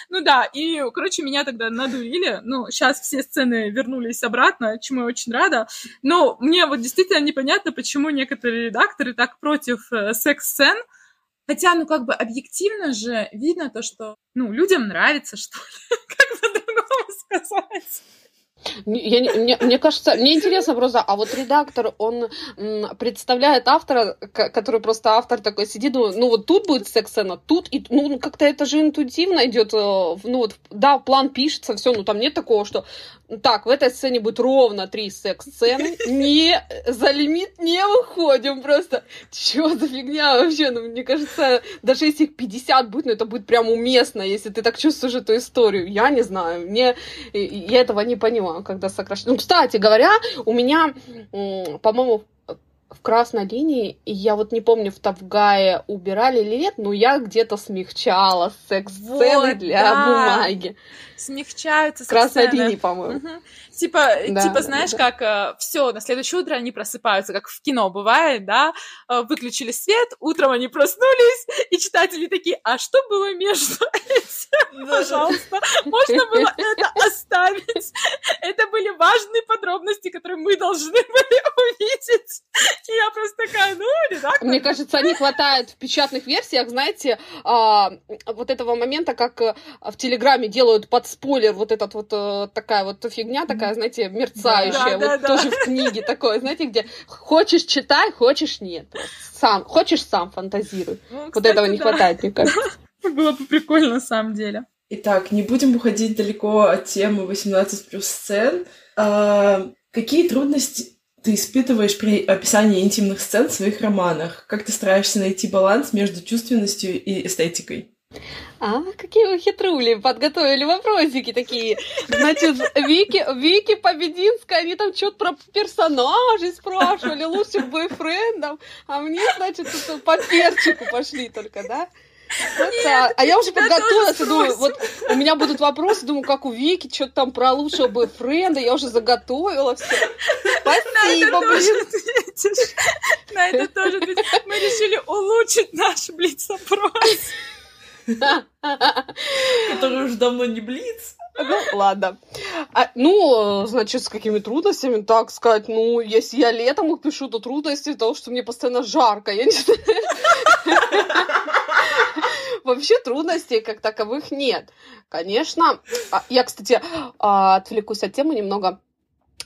Ну да, и, короче, меня тогда надурили. Ну, сейчас все сцены вернулись обратно, чему я очень рада. Но мне вот действительно непонятно, почему некоторые редакторы так против э, секс-сцен. Хотя, ну, как бы объективно же видно то, что, ну, людям нравится, что ли, как по-другому сказать. Я, мне, мне кажется, мне интересно просто, а вот редактор, он представляет автора, который просто автор такой сидит, ну, ну вот тут будет секс-сцена, тут, и, ну, как-то это же интуитивно идет, э, ну, вот, да, план пишется, все, ну, там нет такого, что, так, в этой сцене будет ровно три секс-сцены, не, за лимит не выходим просто. Чего за фигня вообще? Ну, мне кажется, даже если их 50 будет, ну, это будет прям уместно, если ты так чувствуешь эту историю. Я не знаю, мне, я этого не понимаю, когда сокращаю. Ну, кстати говоря, у меня, по-моему, в красной линии, и я вот не помню, в Тавгае убирали или нет, но я где-то смягчала секс-сцены вот, для да. бумаги. Смягчаются Красной линии, по-моему. Угу. Типа, да, типа, знаешь, да. как э, все, на следующее утро они просыпаются, как в кино бывает, да, э, выключили свет, утром они проснулись, и читатели такие, а что было между этим? Пожалуйста, можно было это оставить. Это были важные подробности, которые мы должны были увидеть. И я просто такая, ну, редактор. Мне кажется, не хватает в печатных версиях, знаете, а, вот этого момента, как э, в Телеграме делают под спойлер вот этот вот э, такая вот фигня, такая, знаете, мерцающая, да, вот да, тоже да. в книге такое, знаете, где хочешь читай, хочешь нет. Сам, хочешь сам фантазируй. Ну, кстати, вот этого не хватает, мне кажется. Было бы прикольно на самом деле. Итак, не будем уходить далеко от темы 18 плюс сцен. А, какие трудности ты испытываешь при описании интимных сцен в своих романах? Как ты стараешься найти баланс между чувственностью и эстетикой? А, какие вы хитрули, подготовили вопросики такие. Значит, Вики, Вики Побединская, они там что-то про персонажей спрашивали, лучших бойфрендов, а мне, значит, по перчику пошли только, да? Вот, Нет, а, а я уже подготовилась, думаю, вот у меня будут вопросы, думаю, как у Вики, что-то там про лучшего бойфренда, я уже заготовила все. Спасибо, блин. На это тоже Мы решили улучшить наш блиц-опрос. Который уже давно не блиц. Ну, ладно. А, ну, значит, с какими трудностями, так сказать, ну, если я летом их пишу, то трудности того, что мне постоянно жарко, я не знаю. Вообще трудностей как таковых нет. Конечно, а, я, кстати, а, отвлекусь от темы немного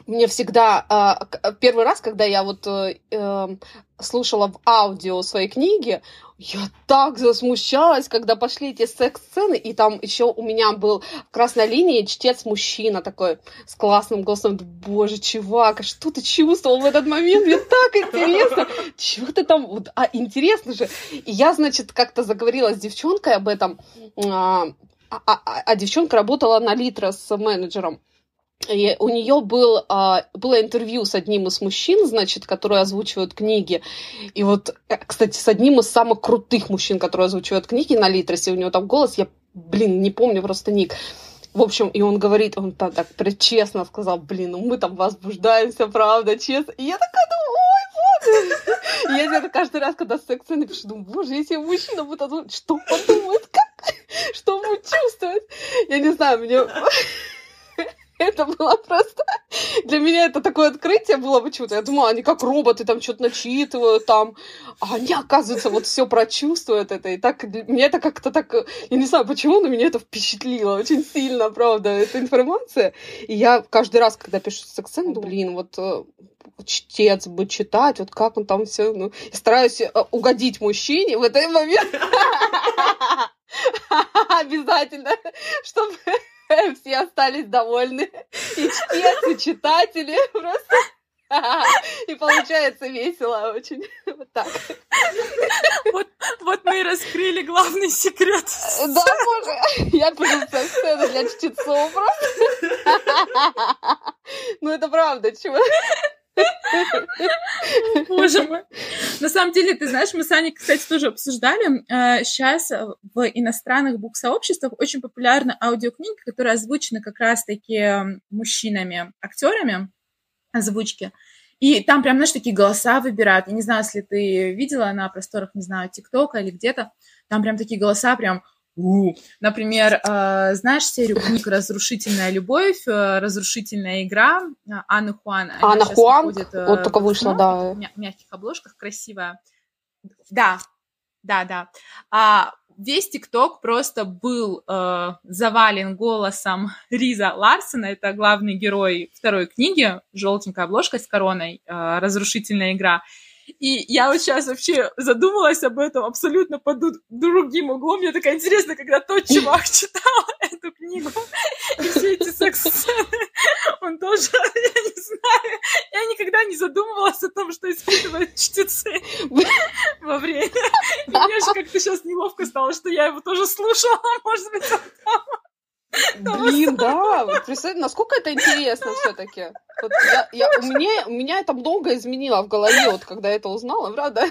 мне всегда а, первый раз, когда я вот э, эм, слушала в аудио свои книги, я так засмущалась, когда пошли эти секс-сцены, и там еще у меня был в красной линии чтец-мужчина такой с классным голосом. Боже, чувак, а что ты чувствовал в этот момент? Мне так интересно. Чего ты там? А интересно же. И я, значит, как-то заговорила с девчонкой об этом, а, а, а, а девчонка работала на Литро с менеджером. И у нее был, а, было интервью с одним из мужчин, значит, которые озвучивают книги. И вот, э, кстати, с одним из самых крутых мужчин, которые озвучивают книги на Литресе, у него там голос, я, блин, не помню просто ник. В общем, и он говорит, он так, так честно сказал, блин, ну мы там возбуждаемся, правда, честно. И я такая думаю, ой. И я где-то каждый раз, когда секс напишу, думаю, боже, если мужчина будет озвучивать, что подумает, как, что он будет чувствовать? Я не знаю, мне... Это было просто... Для меня это такое открытие было почему-то. Я думала, они как роботы там что-то начитывают там. А они, оказывается, вот все прочувствуют это. И так мне это как-то так... Я не знаю, почему, но меня это впечатлило очень сильно, правда, эта информация. И я каждый раз, когда пишу секс-сцену, блин, вот э, чтец бы читать, вот как он там все, ну, и стараюсь э, угодить мужчине в этот момент. Обязательно, чтобы все остались довольны. И чтец, и читатели просто... И получается весело очень. Вот так. Вот, вот мы и раскрыли главный секрет. Да, боже. Я пишу сцены для чтецов просто. Ну, это правда, чего? Боже мой. На самом деле, ты знаешь, мы с Аней, кстати, тоже обсуждали. Сейчас э, в иностранных бук-сообществах очень популярны аудиокниги, которые озвучены как раз-таки мужчинами, актерами озвучки. И там прям, знаешь, такие голоса выбирают. Я не знаю, если ты видела на просторах, не знаю, ТикТока или где-то. Там прям такие голоса прям у. Например, э, знаешь серию книг «Разрушительная любовь», э, «Разрушительная игра» э, Анны Хуан. Анна Хуан, выходит, вот только вышла, да. В мягких обложках, красивая. Да, да, да. А весь ТикТок просто был э, завален голосом Риза Ларсона, это главный герой второй книги, желтенькая обложка с короной, э, «Разрушительная игра». И я вот сейчас вообще задумалась об этом абсолютно под другим углом. Мне такая интересно, когда тот чувак читал эту книгу и все эти секс-сцены, он тоже, я не знаю, я никогда не задумывалась о том, что испытывают чтецы во время. И мне же как-то сейчас неловко стало, что я его тоже слушала, может быть, Блин, да, вот представь, насколько это интересно все-таки. Вот я, я, у, меня, у меня это много изменило в голове, вот когда я это узнала, правда?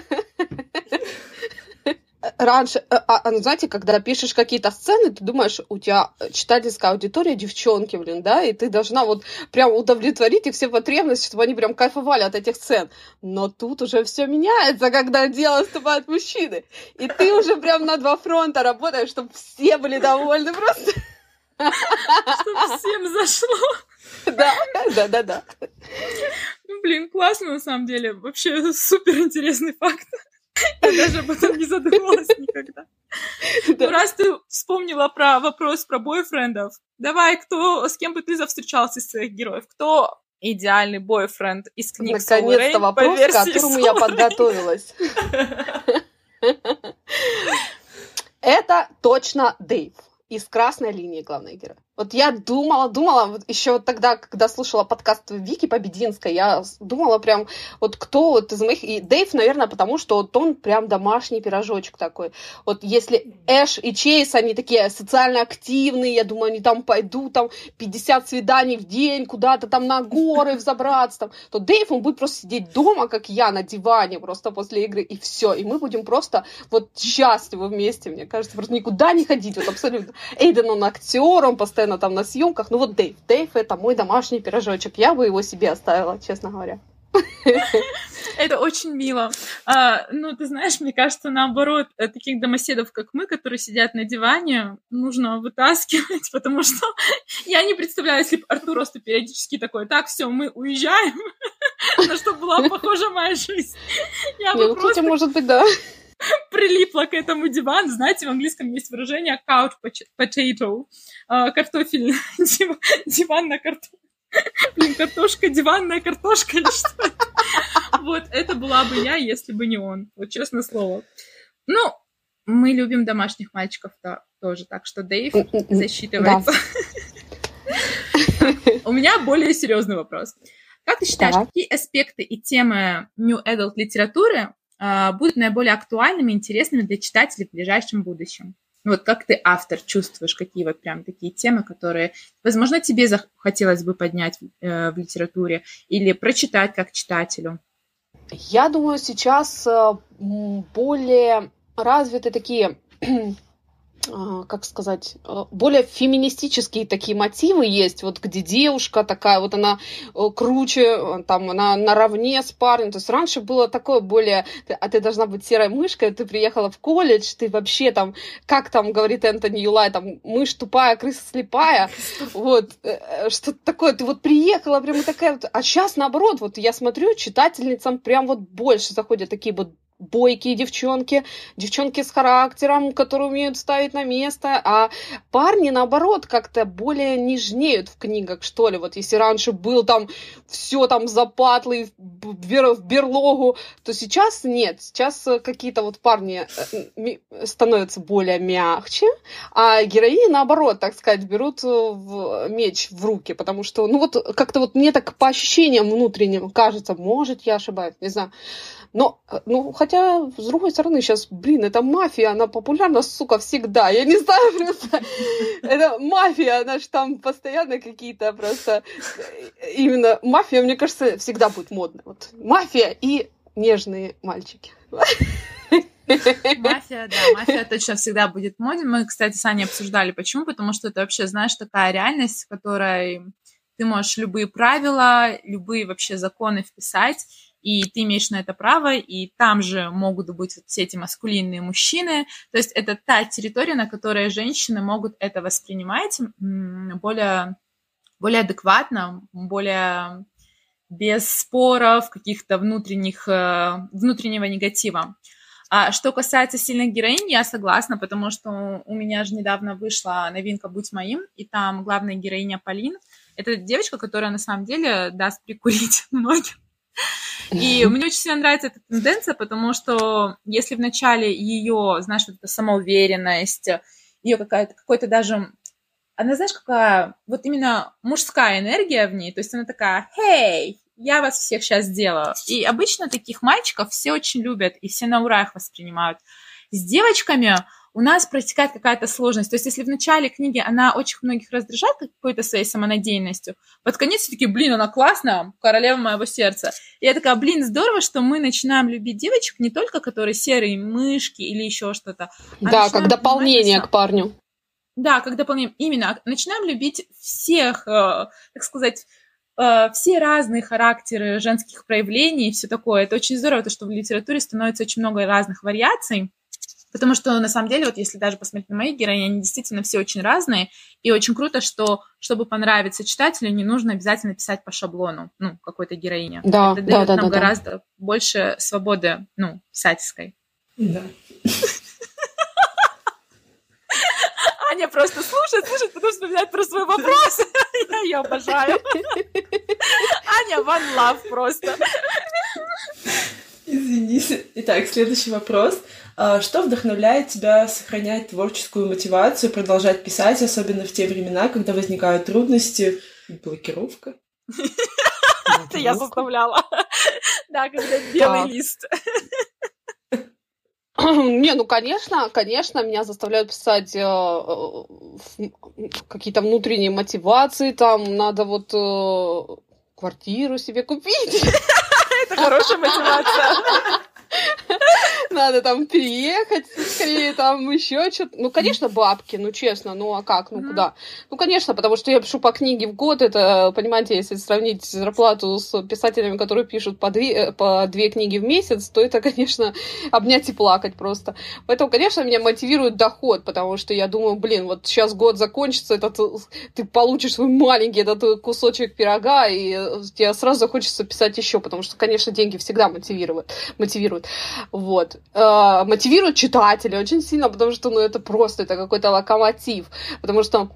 раньше, а, а, ну, знаете, когда пишешь какие-то сцены, ты думаешь, у тебя читательская аудитория девчонки, блин, да, и ты должна вот прям удовлетворить их все потребности, чтобы они прям кайфовали от этих сцен. Но тут уже все меняется, когда дело вступают мужчины. И ты уже прям на два фронта работаешь, чтобы все были довольны просто. Чтобы всем зашло. Да, да, да, да. Ну, блин, классно на самом деле. Вообще супер интересный факт. Я даже об этом не задумывалась никогда. Да. Ну, раз ты вспомнила про вопрос про бойфрендов, давай, кто, с кем бы ты завстречался из своих героев? Кто идеальный бойфренд из книг Наконец-то вопрос, к которому я подготовилась. Это точно Дэйв из красной линии главной героя. Вот я думала, думала, вот еще вот тогда, когда слушала подкаст Вики Побединской, я думала прям, вот кто вот из моих... И Дэйв, наверное, потому что вот он прям домашний пирожочек такой. Вот если Эш и Чейз, они такие социально активные, я думаю, они там пойдут, там 50 свиданий в день, куда-то там на горы взобраться, там, то Дэйв, он будет просто сидеть дома, как я, на диване просто после игры, и все. И мы будем просто вот счастливы вместе, мне кажется, просто никуда не ходить, вот абсолютно. Эйден, он актер, он постоянно постоянно там на съемках. Ну вот Дэйв. Дэйв это мой домашний пирожочек. Я бы его себе оставила, честно говоря. Это очень мило. А, ну, ты знаешь, мне кажется, наоборот, э, таких домоседов, как мы, которые сидят на диване, нужно вытаскивать, потому что я не представляю, если бы Артур просто периодически такой, так, все, мы уезжаем, на что была похожа моя жизнь. Я бы ну, просто... может быть, да. прилипла к этому дивану. Знаете, в английском есть выражение couch potato, а, картофель, диван на картофель. Блин, картошка, диванная картошка или что? Вот, это была бы я, если бы не он. Вот честное слово. Ну, мы любим домашних мальчиков -то тоже, так что Дэйв засчитывается. У меня более серьезный вопрос. Как ты считаешь, какие аспекты и темы New Adult литературы будут наиболее актуальными интересными для читателей в ближайшем будущем? Вот как ты, автор, чувствуешь, какие вот прям такие темы, которые, возможно, тебе захотелось бы поднять э, в литературе или прочитать как читателю? Я думаю, сейчас э, более развиты такие а, как сказать, а, более феминистические такие мотивы есть, вот где девушка такая, вот она э, круче, э, там, она наравне с парнем, то есть раньше было такое более, а ты должна быть серой мышкой, ты приехала в колледж, ты вообще там, как там говорит Энтони Юлай, там, мышь тупая, крыса слепая, вот, э, что-то такое, ты вот приехала, прямо такая вот, а сейчас наоборот, вот я смотрю, читательницам прям вот больше заходят такие вот бойкие девчонки, девчонки с характером, которые умеют ставить на место, а парни, наоборот, как-то более нежнеют в книгах, что ли. Вот если раньше был там все там запатлый в, берлогу, то сейчас нет. Сейчас какие-то вот парни э, становятся более мягче, а героини, наоборот, так сказать, берут в меч в руки, потому что, ну вот, как-то вот мне так по ощущениям внутренним кажется, может, я ошибаюсь, не знаю, но, э, ну, хотя, с другой стороны, сейчас, блин, это мафия, она популярна, сука, всегда. Я не знаю просто. Это мафия, она же там постоянно какие-то просто... Э, именно мафия, мне кажется, всегда будет модной. Вот мафия и нежные мальчики. Мафия, да, мафия точно всегда будет моден. Мы, кстати, с Аней обсуждали, почему. Потому что это вообще, знаешь, такая реальность, в которой ты можешь любые правила, любые вообще законы вписать, и ты имеешь на это право, и там же могут быть вот все эти маскулинные мужчины. То есть это та территория, на которой женщины могут это воспринимать более, более адекватно, более без споров, каких-то внутренних, э, внутреннего негатива. А что касается сильных героинь, я согласна, потому что у меня же недавно вышла новинка «Будь моим», и там главная героиня Полин. Это девочка, которая на самом деле даст прикурить многим. И мне очень сильно нравится эта тенденция, потому что если в начале ее, знаешь, вот эта самоуверенность, ее какая-то, какой-то даже она, знаешь, какая вот именно мужская энергия в ней, то есть она такая, «Хей, я вас всех сейчас сделаю». И обычно таких мальчиков все очень любят, и все на ура их воспринимают. С девочками у нас протекает какая-то сложность. То есть, если в начале книги она очень многих раздражает какой-то своей самонадеянностью, под конец все-таки, блин, она классная, королева моего сердца. И я такая, блин, здорово, что мы начинаем любить девочек не только, которые серые мышки или еще что-то. А да, как дополнение к парню. Да, как дополнение. Именно. Начинаем любить всех, э, так сказать, э, все разные характеры женских проявлений и все такое. Это очень здорово, то, что в литературе становится очень много разных вариаций. Потому что, на самом деле, вот если даже посмотреть на мои героини, они действительно все очень разные, и очень круто, что, чтобы понравиться читателю, не нужно обязательно писать по шаблону, ну, какой-то героине. Да, Это да, дает да, нам да, гораздо да. больше свободы, ну, писательской. Да. Аня просто слушает, слушает, потом вспоминает про свой вопрос. Я ее обожаю. Аня one love просто. Извините. Итак, следующий вопрос. А, что вдохновляет тебя сохранять творческую мотивацию, продолжать писать, особенно в те времена, когда возникают трудности? Блокировка? Это я заставляла. Да, когда белый лист. Не, ну, конечно, конечно, меня заставляют писать э, э, какие-то внутренние мотивации, там надо вот э, квартиру себе купить. Это хорошая мотивация. Надо там переехать скорее, там еще что-то. Ну, конечно, бабки, ну, честно, ну, а как, ну, куда? Ну, конечно, потому что я пишу по книге в год, это, понимаете, если сравнить зарплату с писателями, которые пишут по две, э, по две книги в месяц, то это, конечно, обнять и плакать просто. Поэтому, конечно, меня мотивирует доход, потому что я думаю, блин, вот сейчас год закончится, этот, ты получишь свой маленький этот кусочек пирога, и тебе сразу хочется писать еще, потому что, конечно, деньги всегда мотивируют. мотивируют. Вот. Э, мотивирует читателя очень сильно, потому что, ну, это просто, это какой-то локомотив, потому что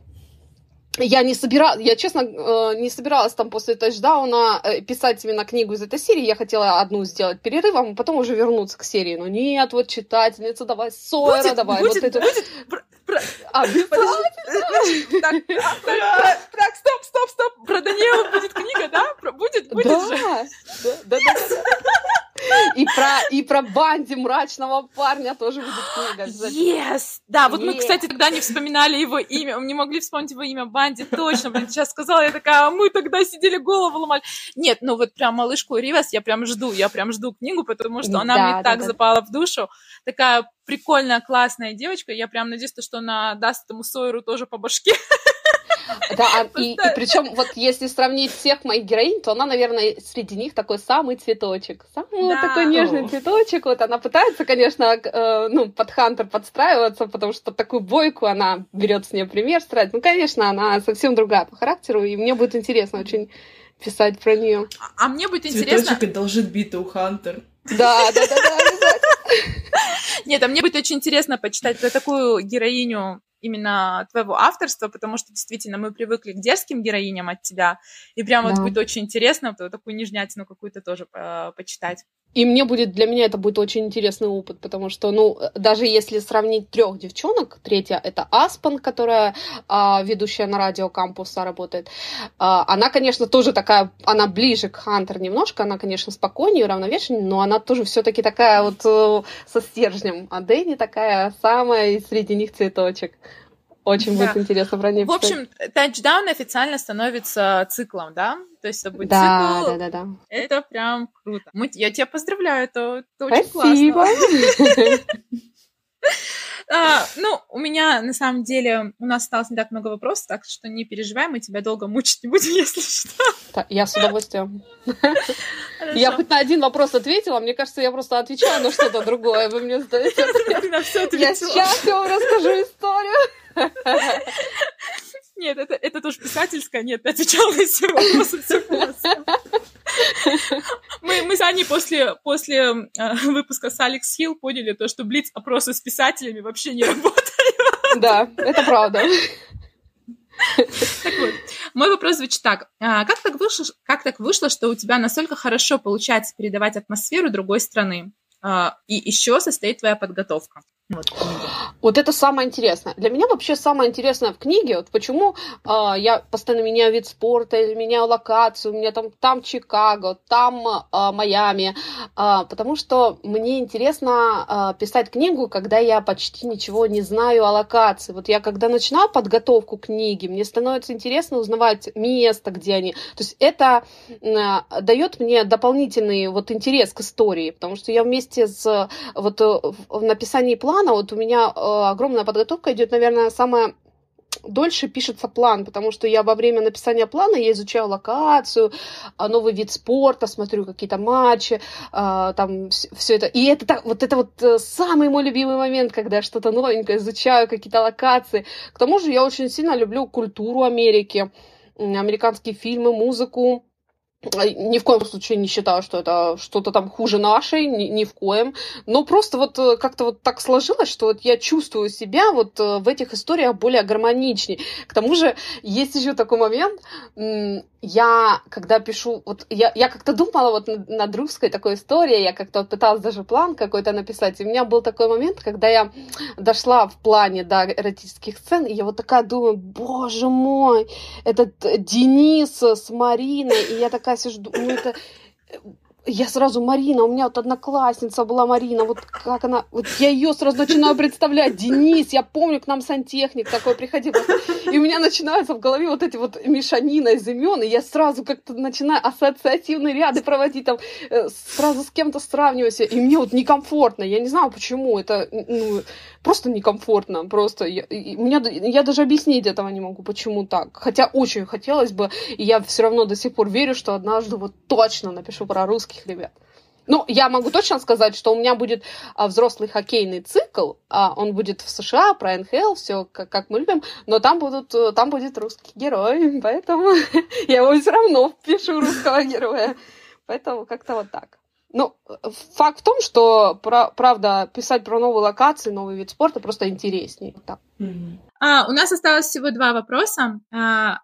я не собиралась, я, честно, э, не собиралась там после тачдауна э, писать именно книгу из этой серии. Я хотела одну сделать перерывом, а потом уже вернуться к серии. Но нет, вот читательница, давай, Сойера, будет, давай. Будет, вот это. будет! Так, стоп, стоп, стоп! Про Даниэла будет книга, да? Будет, будет же. Да, да, да. И про, и про Банди, мрачного парня, тоже будет книга. Yes! Да, вот мы, кстати, тогда не вспоминали его имя, мы не могли вспомнить его имя Банди, точно, блин, сейчас сказала, я такая, а мы тогда сидели, голову ломали. Нет, ну вот прям малышку Ривас я прям жду, я прям жду книгу, потому что она мне так запала в душу. Такая прикольная, классная девочка. Я прям надеюсь, что она даст этому Сойеру тоже по башке. Да, а, и, и причем вот если сравнить всех моих героинь, то она, наверное, среди них такой самый цветочек. Самый да. вот такой нежный цветочек. Вот она пытается, конечно, э, ну, под Хантер подстраиваться, потому что под такую бойку она берет с нее пример строить. Ну, конечно, она совсем другая по характеру, и мне будет интересно очень писать про нее. А, а мне будет интересно... Цветочек одолжит биту у Хантер. Да, да, да, да, Нет, а мне будет очень интересно почитать про такую героиню именно твоего авторства, потому что действительно мы привыкли к дерзким героиням от тебя, и прям да. вот будет очень интересно вот такую нежнятину какую-то тоже по почитать. И мне будет, для меня это будет очень интересный опыт, потому что, ну, даже если сравнить трех девчонок, третья это Аспан, которая а, ведущая на радио кампуса работает, а, она, конечно, тоже такая, она ближе к Хантер немножко, она, конечно, спокойнее, уравновешеннее, но она тоже все-таки такая вот э, со стержнем, а Дэнни такая самая среди них цветочек. Очень да. будет интересно про нее. В общем, тачдаун официально становится циклом, да? То есть это будет да, цикл. Да, да, да. Это прям круто. Мы, я тебя поздравляю, это, это очень Спасибо. А, ну, у меня, на самом деле, у нас осталось не так много вопросов, так что не переживай, мы тебя долго мучить не будем, если что. Я с удовольствием. Хорошо. Я хоть на один вопрос ответила, мне кажется, я просто отвечаю на что-то другое, вы мне задаете. Я сейчас вам расскажу историю. Нет, это, это тоже писательская, нет, ты отвечала на все вопросы. Мы, мы с Аней после, после э, выпуска с Алекс Хилл поняли то, что Блиц опросы с писателями вообще не работают. Да, это правда. Так вот, мой вопрос звучит так. А, как так, вышло, как так вышло, что у тебя настолько хорошо получается передавать атмосферу другой страны? А, и еще состоит твоя подготовка? Вот, вот это самое интересное. Для меня вообще самое интересное в книге, вот почему э, я постоянно меняю вид спорта, или меняю локацию, у меня там, там Чикаго, там э, Майами, э, потому что мне интересно э, писать книгу, когда я почти ничего не знаю о локации. Вот я когда начинаю подготовку книги, мне становится интересно узнавать место, где они. То есть это э, дает мне дополнительный вот интерес к истории, потому что я вместе с вот в написании плана плана, вот у меня э, огромная подготовка идет, наверное, самая дольше пишется план, потому что я во время написания плана я изучаю локацию, а, новый вид спорта, смотрю какие-то матчи, а, там все это. И это вот это вот э, самый мой любимый момент, когда что-то новенькое изучаю, какие-то локации. К тому же я очень сильно люблю культуру Америки, американские фильмы, музыку. Ни в коем случае не считаю, что это что-то там хуже нашей, ни, ни в коем. Но просто вот э, как-то вот так сложилось, что вот я чувствую себя вот э, в этих историях более гармоничней. К тому же есть еще такой момент, я, когда пишу, вот я, я как-то думала вот над, над русской такой историей, я как-то пыталась даже план какой-то написать, и у меня был такой момент, когда я дошла в плане до эротических сцен, и я вот такая думаю, боже мой, этот Денис с Мариной, и я такая сижу, ну это я сразу Марина, у меня вот одноклассница была Марина, вот как она, вот я ее сразу начинаю представлять, Денис, я помню, к нам сантехник такой приходил, и у меня начинаются в голове вот эти вот мешанина из имен, и я сразу как-то начинаю ассоциативные ряды проводить, там, э, сразу с кем-то сравниваюсь, и мне вот некомфортно, я не знаю почему, это, ну, просто некомфортно, просто, я, меня, я даже объяснить этого не могу, почему так, хотя очень хотелось бы, и я все равно до сих пор верю, что однажды вот точно напишу про русских ребят. Ну, я могу точно сказать, что у меня будет а, взрослый хоккейный цикл, а, он будет в США, про НХЛ, все как, как мы любим, но там, будут, э, там будет русский герой, поэтому я его все равно пишу русского героя. Поэтому как-то вот так. Ну, факт в том, что, правда, писать про новые локации, новый вид спорта просто интереснее. Так. Mm-hmm. А, у нас осталось всего два вопроса. А,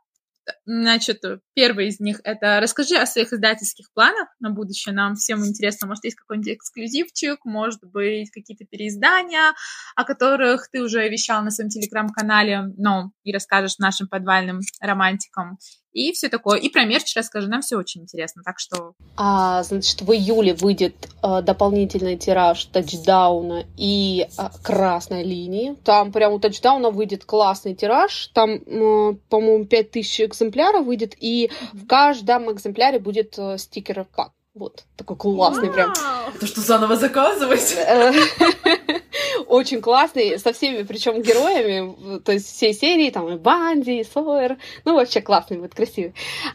Значит, первый из них — это расскажи о своих издательских планах на будущее. Нам всем интересно, может, есть какой-нибудь эксклюзивчик, может быть, какие-то переиздания, о которых ты уже вещал на своем телеграм-канале, ну, и расскажешь нашим подвальным романтикам и все такое. И про мерч расскажи, нам все очень интересно, так что... А, значит, в июле выйдет а, дополнительный тираж тачдауна и а, красной линии. Там прямо у тачдауна выйдет классный тираж, там, а, по-моему, 5000 экземпляров выйдет, и в каждом экземпляре будет а, стикер как вот, такой классный прям. Это что, заново заказывать? Очень классный, со всеми, причем героями, то есть всей серии, там и Банди, и Сойер, ну вообще классный, будет красивый.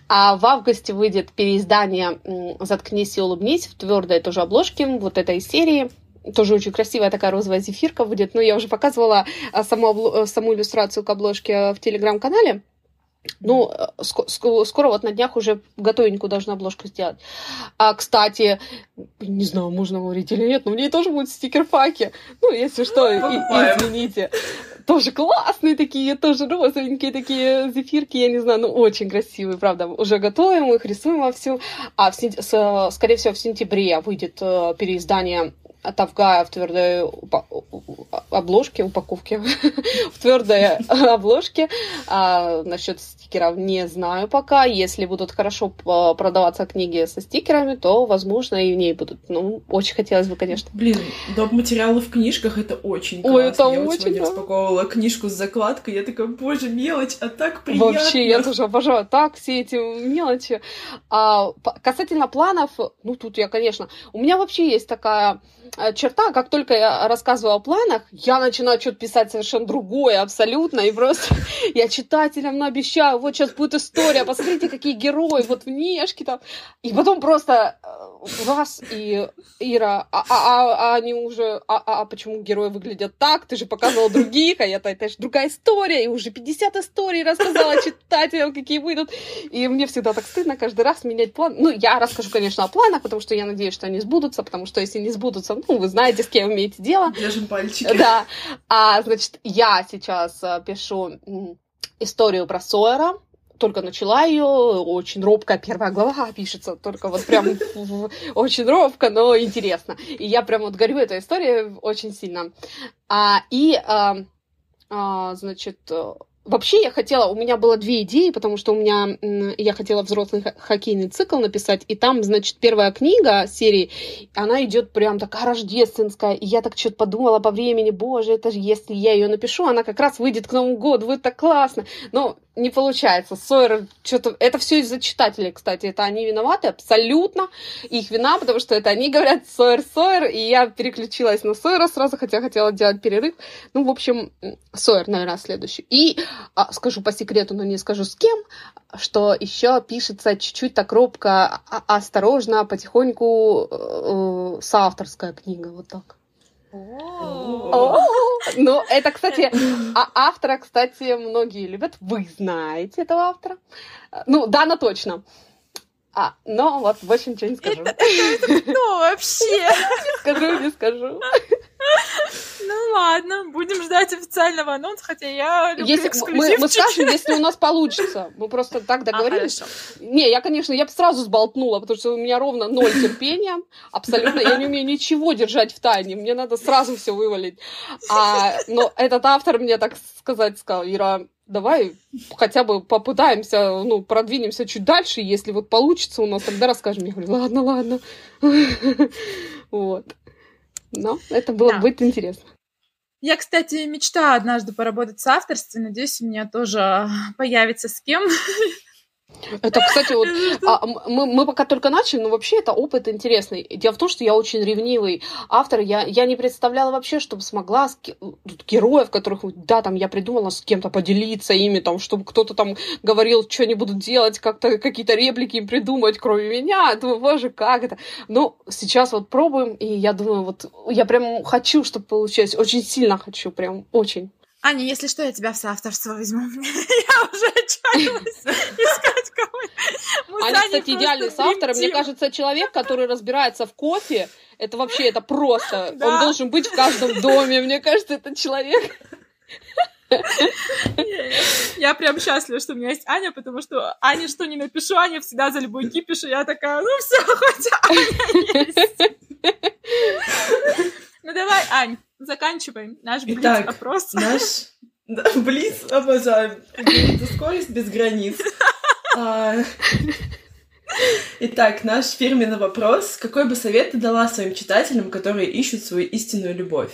А в августе выйдет переиздание «Заткнись и улыбнись» в твердой тоже обложке вот этой серии, тоже очень красивая такая розовая зефирка будет. Но я уже показывала а, саму, саму иллюстрацию к обложке в телеграм-канале. Ну, э, ск- ск- скоро вот на днях уже готовенькую должна обложку сделать. А, кстати, не знаю, можно говорить или нет, но в ней тоже будет стикер-факи. Ну, если что, и, извините. Тоже классные такие, тоже розовенькие такие зефирки, я не знаю, ну, очень красивые, правда. Уже готовим их, рисуем во всем. А, в скорее всего, в сентябре выйдет э, переиздание Тавгая в твердой обложке, упаковке, в твердой обложке. А, насчет стикеров не знаю пока. Если будут хорошо продаваться книги со стикерами, то, возможно, и в ней будут. Ну, очень хотелось бы, конечно. Блин, доп. материалы в книжках это очень классно. Ой, это я очень, вот сегодня да. распаковывала книжку с закладкой, я такая, боже, мелочь, а так приятно. Вообще, я тоже обожаю так все эти мелочи. А, касательно планов, ну, тут я, конечно, у меня вообще есть такая Э, черта, как только я рассказываю о планах, я начинаю что-то писать совершенно другое, абсолютно, и просто я читателям обещаю, вот сейчас будет история, посмотрите, какие герои, вот внешки там, и потом просто э, раз, и Ира, а, а, а, а они уже, а, а, а почему герои выглядят так, ты же показывала других, а я-то, это же другая история, и уже 50 историй рассказала читателям, какие выйдут, и мне всегда так стыдно каждый раз менять план, ну, я расскажу, конечно, о планах, потому что я надеюсь, что они сбудутся, потому что если не сбудутся, ну, вы знаете, с кем имеете дело. Держим пальчики. Да. А, значит, я сейчас э, пишу историю про Сойера, только начала ее, очень робкая первая глава пишется, только вот прям очень робко, но интересно. И я прям вот горю этой историей очень сильно. А, и, а, а, значит, Вообще я хотела, у меня было две идеи, потому что у меня, я хотела взрослый хоккейный цикл написать, и там, значит, первая книга серии, она идет прям такая рождественская, и я так что-то подумала по времени, боже, это же если я ее напишу, она как раз выйдет к Новому году, будет так классно. Но не получается. Сойер, что-то... Это все из-за читателей, кстати. Это они виноваты, абсолютно их вина, потому что это они говорят Сойер, Сойер, и я переключилась на Сойера сразу, хотя хотела делать перерыв. Ну, в общем, Сойер, наверное, следующий. И а, скажу по секрету, но не скажу с кем, что еще пишется чуть-чуть так робко, а, осторожно, потихоньку э, соавторская книга, вот так. Ну, это, кстати, а автора, кстати, многие любят. Вы знаете этого автора? Ну, Дана точно. А, но вот больше ничего не скажу. Это, это, это кто вообще? Не скажу, не скажу. Ну ладно, будем ждать официального анонса, хотя я люблю если мы, мы скажем, если у нас получится. Мы просто так договорились. А, не, я, конечно, я бы сразу сболтнула, потому что у меня ровно ноль терпения. Абсолютно. Я не умею ничего держать в тайне. Мне надо сразу все вывалить. А, но этот автор мне, так сказать, сказал, Ира, давай хотя бы попытаемся, ну, продвинемся чуть дальше, если вот получится у нас, тогда расскажем. Я говорю, ладно, ладно. Вот. Но это было да. будет интересно. Я, кстати, мечтаю однажды поработать с авторством. Надеюсь, у меня тоже появится с кем. Это, кстати, вот а, мы, мы пока только начали, но вообще это опыт интересный. Дело в том, что я очень ревнивый автор. Я, я не представляла вообще, чтобы смогла с, героев, которых, да, там я придумала с кем-то поделиться ими, там, чтобы кто-то там говорил, что они будут делать, как-то какие-то реплики им придумать, кроме меня. Думаю, боже, как это. Но сейчас вот пробуем, и я думаю, вот я прям хочу, чтобы получилось. Очень сильно хочу, прям очень. Аня, если что, я тебя в соавторство возьму. Я уже отчаялась искать кого-нибудь. Аня, кстати, идеальный соавтор. Мне кажется, человек, который разбирается в кофе, это вообще, это просто. Он должен быть в каждом доме. Мне кажется, это человек. Я прям счастлива, что у меня есть Аня, потому что Аня что не напишу, Аня всегда за любой кипиш, и я такая, ну все, хоть Аня есть. Ну давай, Ань, заканчиваем наш Итак, опрос. Наш да, Блиц, обожаю. Это скорость без границ. А, Итак, наш фирменный вопрос. Какой бы совет ты дала своим читателям, которые ищут свою истинную любовь?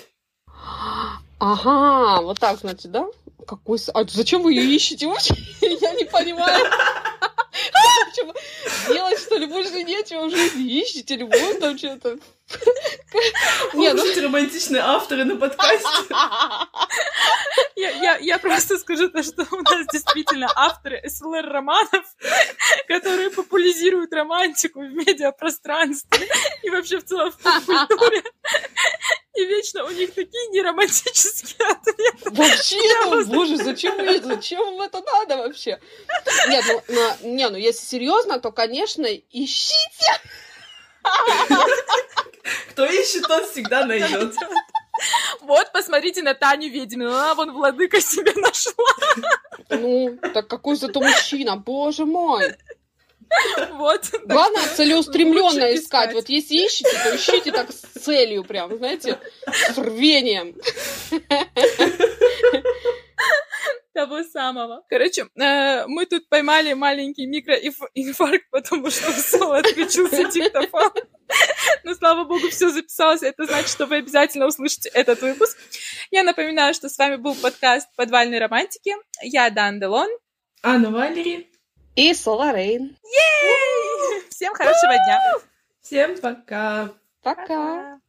Ага, вот так, значит, да? Какой... А зачем вы ее ищете вообще? Я не понимаю. Делать, что ли, больше нечего в жизни? Ищете любовь там что-то? Не, ну... Романтичные авторы на подкасте. Я, я, я просто скажу то, что у нас действительно авторы СЛР-романов, которые популяризируют романтику в медиапространстве и вообще в целом в культуре. И вечно у них такие неромантические ответы. Вообще, ну, боже, зачем, зачем вам это надо вообще? Нет, ну, не, ну, если серьезно, то, конечно, ищите. Кто ищет, тот всегда найдет. Вот, посмотрите на Таню Ведьмину, она вон владыка себе нашла. Ну, так какой зато мужчина, боже мой. Вот. Главное, целеустремленно искать. искать. Вот если ищете, то ищите так с целью прям, знаете, с рвением. Того самого. Короче, э, мы тут поймали маленький микроинфаркт, потому что у Соло отключился диктофон. Но, слава богу, все записалось. Это значит, что вы обязательно услышите этот выпуск. Я напоминаю, что с вами был подкаст «Подвальной романтики». Я Дан Делон. Анна Валери. И Соларейн. Всем хорошего дня. Всем пока. Пока.